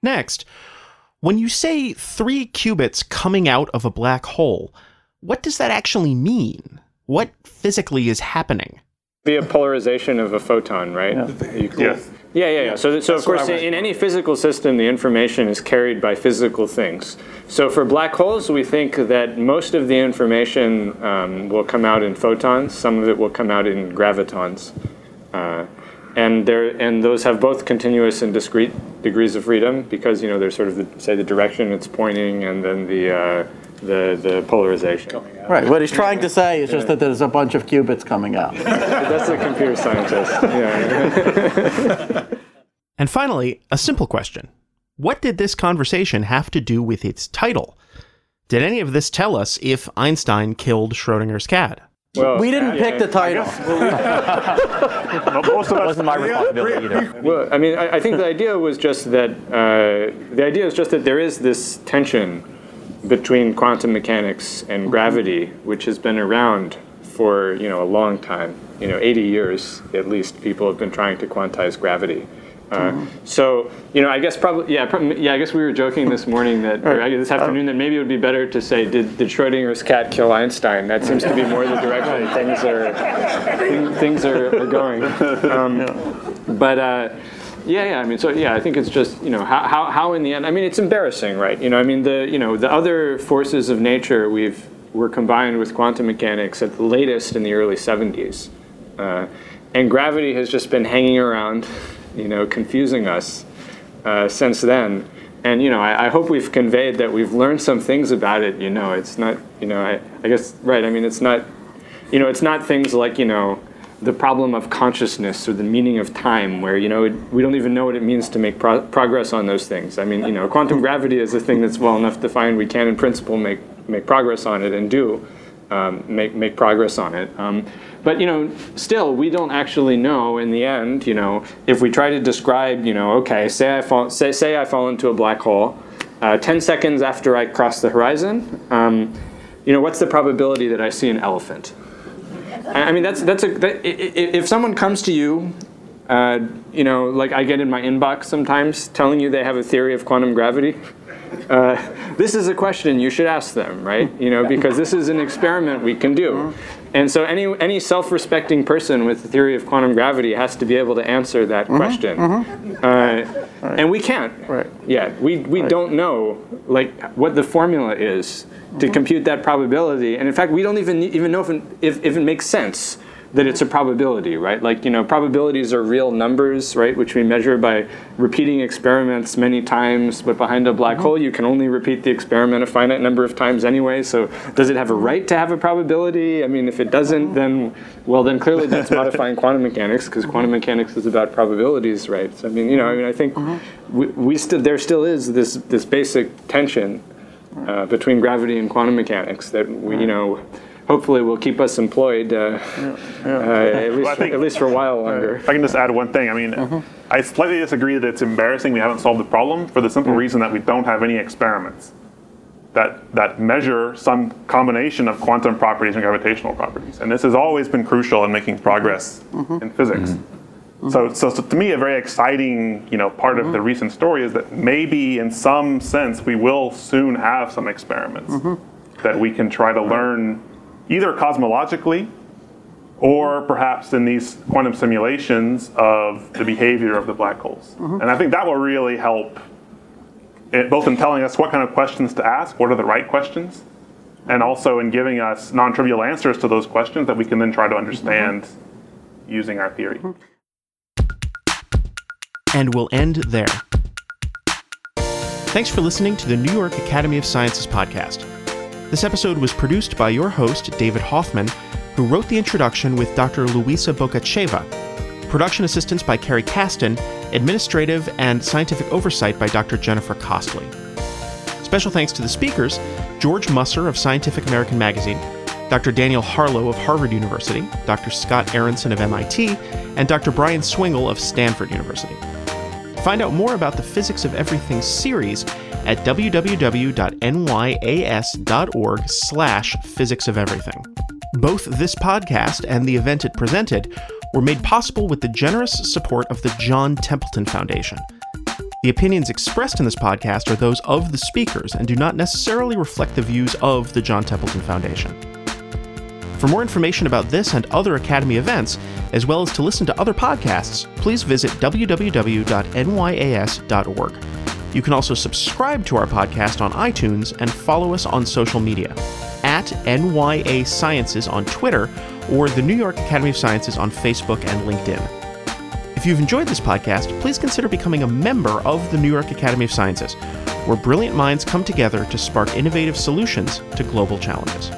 Next, when you say three qubits coming out of a black hole, what does that actually mean? What physically is happening? Be a polarization of a photon, right? Yeah. Yes. Yeah, yeah, yeah. So, so of course, in any physical system, the information is carried by physical things. So for black holes, we think that most of the information um, will come out in photons. Some of it will come out in gravitons. Uh, and there, and those have both continuous and discrete degrees of freedom because you know there's sort of the, say the direction it's pointing and then the uh, the the polarization. Right. What he's trying to say is just that there's a bunch of qubits coming out. That's a computer scientist. Yeah. and finally, a simple question: What did this conversation have to do with its title? Did any of this tell us if Einstein killed Schrodinger's cat? Well, we didn't pick the title. Most of it wasn't my responsibility either. Well, I mean, I, I think the idea was just that uh, the idea is just that there is this tension between quantum mechanics and mm-hmm. gravity, which has been around for you know a long time. You know, 80 years at least, people have been trying to quantize gravity. Uh, mm-hmm. So you know, I guess probably yeah, probably, yeah. I guess we were joking this morning that or this afternoon that maybe it would be better to say, did did Schrodinger's cat kill Einstein? That seems to be more the direction things are things are, are going. Um, but. Uh, Yeah, yeah. I mean, so yeah, I think it's just you know how, how, how in the end. I mean, it's embarrassing, right? You know, I mean the you know the other forces of nature we've were combined with quantum mechanics at the latest in the early 70s, uh, and gravity has just been hanging around, you know, confusing us uh, since then. And you know, I, I, hope we've conveyed that we've learned some things about it. You know, it's not you know I, I guess right. I mean, it's not you know, it's not things like you know the problem of consciousness or the meaning of time, where you know it, we don't even know what it means to make pro- progress on those things. I mean, you know, quantum gravity is a thing that's well enough defined. We can, in principle, make make progress on it and do um, make make progress on it. Um, but you know, still, we don't actually know in the end. You know, if we try to describe, you know, okay, say I fall, say say I fall into a black hole, uh, ten seconds after I cross the horizon. Um, you know, what's the probability that I see an elephant? I mean, that's that's a that, if someone comes to you, uh, you know, like I get in my inbox sometimes telling you they have a theory of quantum gravity. Uh, this is a question you should ask them, right? You know, because this is an experiment we can do. And so any any self-respecting person with the theory of quantum gravity has to be able to answer that mm-hmm, question. Mm-hmm. Uh, right. And we can't. Right. Yeah, we, we right. don't know like what the formula is to mm-hmm. compute that probability. And in fact, we don't even even know if it, if, if it makes sense that it's a probability, right? Like, you know, probabilities are real numbers, right, which we measure by repeating experiments many times, but behind a black mm-hmm. hole, you can only repeat the experiment a finite number of times anyway. So, does it have a right to have a probability? I mean, if it doesn't, then, well, then clearly that's modifying quantum mechanics, because quantum mechanics is about probabilities, right? So, I mean, you know, I mean, I think mm-hmm. we, we still, there still is this, this basic tension uh, between gravity and quantum mechanics that we, you know, hopefully will keep us employed uh, yeah, yeah. Uh, at, least, well, think, at least for a while longer. If I can just add one thing, I mean, uh-huh. I slightly disagree that it's embarrassing we haven't solved the problem for the simple mm. reason that we don't have any experiments that, that measure some combination of quantum properties and gravitational properties. And this has always been crucial in making progress mm-hmm. in physics. Mm-hmm. So, so, so, to me, a very exciting you know, part mm-hmm. of the recent story is that maybe in some sense we will soon have some experiments mm-hmm. that we can try to learn either cosmologically or perhaps in these quantum simulations of the behavior of the black holes. Mm-hmm. And I think that will really help, it, both in telling us what kind of questions to ask, what are the right questions, and also in giving us non trivial answers to those questions that we can then try to understand mm-hmm. using our theory. And we'll end there. Thanks for listening to the New York Academy of Sciences podcast. This episode was produced by your host, David Hoffman, who wrote the introduction with Dr. Luisa Bocacheva. Production assistance by Carrie Caston, administrative and scientific oversight by Dr. Jennifer Costley. Special thanks to the speakers George Musser of Scientific American Magazine, Dr. Daniel Harlow of Harvard University, Dr. Scott Aaronson of MIT, and Dr. Brian Swingle of Stanford University. Find out more about the Physics of Everything series at www.nyas.org slash physics of everything. Both this podcast and the event it presented were made possible with the generous support of the John Templeton Foundation. The opinions expressed in this podcast are those of the speakers and do not necessarily reflect the views of the John Templeton Foundation. For more information about this and other Academy events, as well as to listen to other podcasts, please visit www.nyas.org. You can also subscribe to our podcast on iTunes and follow us on social media at NYA Sciences on Twitter or the New York Academy of Sciences on Facebook and LinkedIn. If you've enjoyed this podcast, please consider becoming a member of the New York Academy of Sciences, where brilliant minds come together to spark innovative solutions to global challenges.